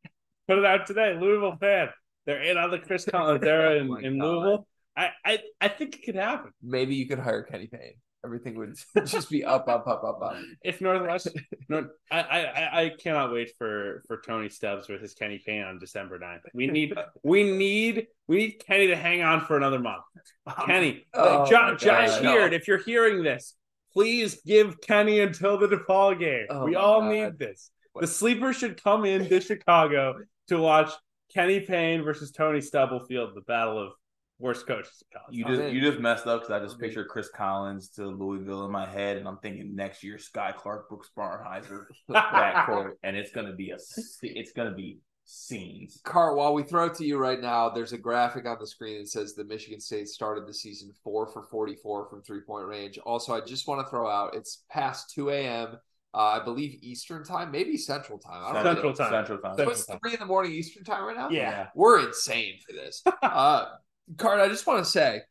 S2: put it out today. Louisville fan. They're in on the Chris Collins era in,
S3: Oh
S2: in Louisville. I, I I think it could happen.
S1: Maybe you could hire Kenny Payne. Everything would just be up, up, up, up, up.
S2: If Northwestern, no, I, I I- cannot wait for for Tony Stubbs with his Kenny Payne on December 9th. We need we need we need Kenny to hang on for another month. Kenny,
S1: Oh my oh
S2: Josh
S1: God.
S2: Heird, if you're hearing this, please give Kenny until the DePaul game.
S1: Oh
S2: we all
S1: God.
S2: need this. The sleeper should come in to Chicago to watch Kenny Payne versus Tony Stubblefield, the battle of worst coaches in.
S3: You just you just messed up because I just
S1: I'm
S3: pictured Chris Collins to Louisville in my head, and I'm thinking next year Skyy Clark, Brooks Barnhizer backcourt, and it's gonna be a it's gonna be scenes.
S1: Cart, while we throw it to you right now, there's a graphic on the screen that says the Michigan State started the season four for 44 from three point range. Also, I just want to throw out it's past 2 a.m. uh, I believe Eastern time, maybe Central time. I don't
S2: Central
S1: know.
S2: time.
S3: Central time.
S2: Central
S1: What's three in the morning Eastern time right now?
S2: Yeah.
S1: We're insane for this. uh Card, I just want to say,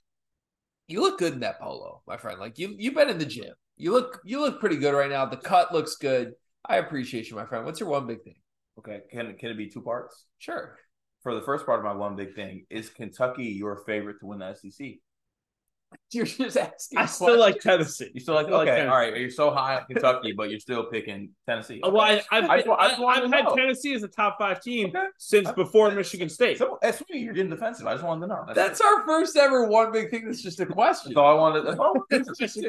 S1: you look good in that polo, my friend. Like you you've been in the gym. You look you look pretty good right now. The cut looks good. I appreciate you, my friend. What's your one big thing?
S3: Okay, can can it be two parts?
S1: Sure.
S3: For the first part of my one big thing, is Kentucky your favorite to win the SEC?
S1: You're just asking.
S2: I still like Tennessee.
S3: You still like
S2: Still like Tennessee.
S3: all right. But You're so high on Kentucky, but you're still picking Tennessee.
S2: Oh, Well, I, I've,
S3: I just I just I've
S2: had
S3: know.
S2: Tennessee as a top five team
S3: Okay.
S2: since
S3: Okay.
S2: before Michigan State.
S3: So that's sweet. You're getting defensive. I just wanted to know.
S1: That's our first ever one big thing. That's just a question.
S3: That's all I wanted. That's all,
S1: It's just a,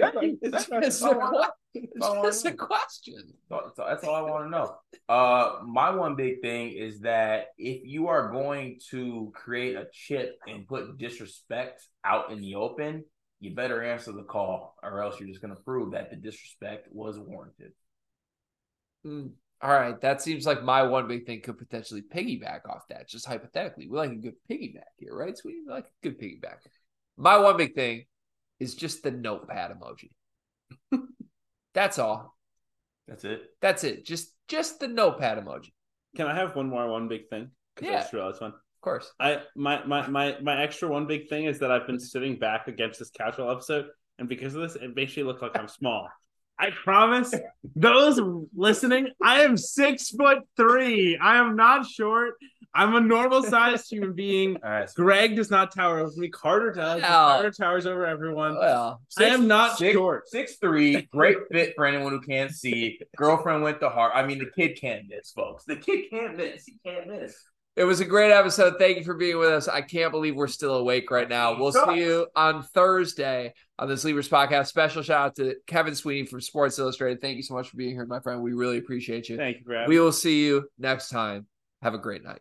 S1: it's just a, que- it's just a question.
S3: that's all- that's all I want to know. Uh, my one big thing is that if you are going to create a chip and put disrespect out in the open, you better answer the call, or else you're just going to prove that the disrespect was warranted.
S1: Mm, All right, that seems like my one big thing could potentially piggyback off that. Just hypothetically, we like a good piggyback here, right, sweetie? We like a good piggyback. My one big thing is just the notepad emoji. That's all.
S3: That's it.
S1: That's it. Just just the notepad emoji.
S2: Can I have one more one big thing? 'Cause
S1: Yeah.
S2: That's true. That's fun.
S1: Of course.
S2: I my, my my my extra one big thing is that I've been sitting back against this couch all episode, and because of this, it makes me look like I'm small. I promise those listening, I am six foot three. I am not short. I'm a normal sized human being.
S3: All right. so
S2: Greg does not tower over me. Carter does.
S1: Well.
S2: Carter towers over everyone.
S1: Well,
S2: I am not
S3: six,
S2: short.
S3: Six three, great fit for anyone who can't see. Girlfriend went to heart. I mean, the kid can't miss, folks. The kid can't miss. He can't miss.
S1: It was a great episode. Thank you for being with us. I can't believe we're still awake right now. We'll see you on Thursday on the Sleepers Podcast. Special shout out to Kevin Sweeney from Sports Illustrated. Thank you so much for being here, my friend. We really appreciate you.
S2: Thank you, Brad.
S1: We will see you next time. Have a great night.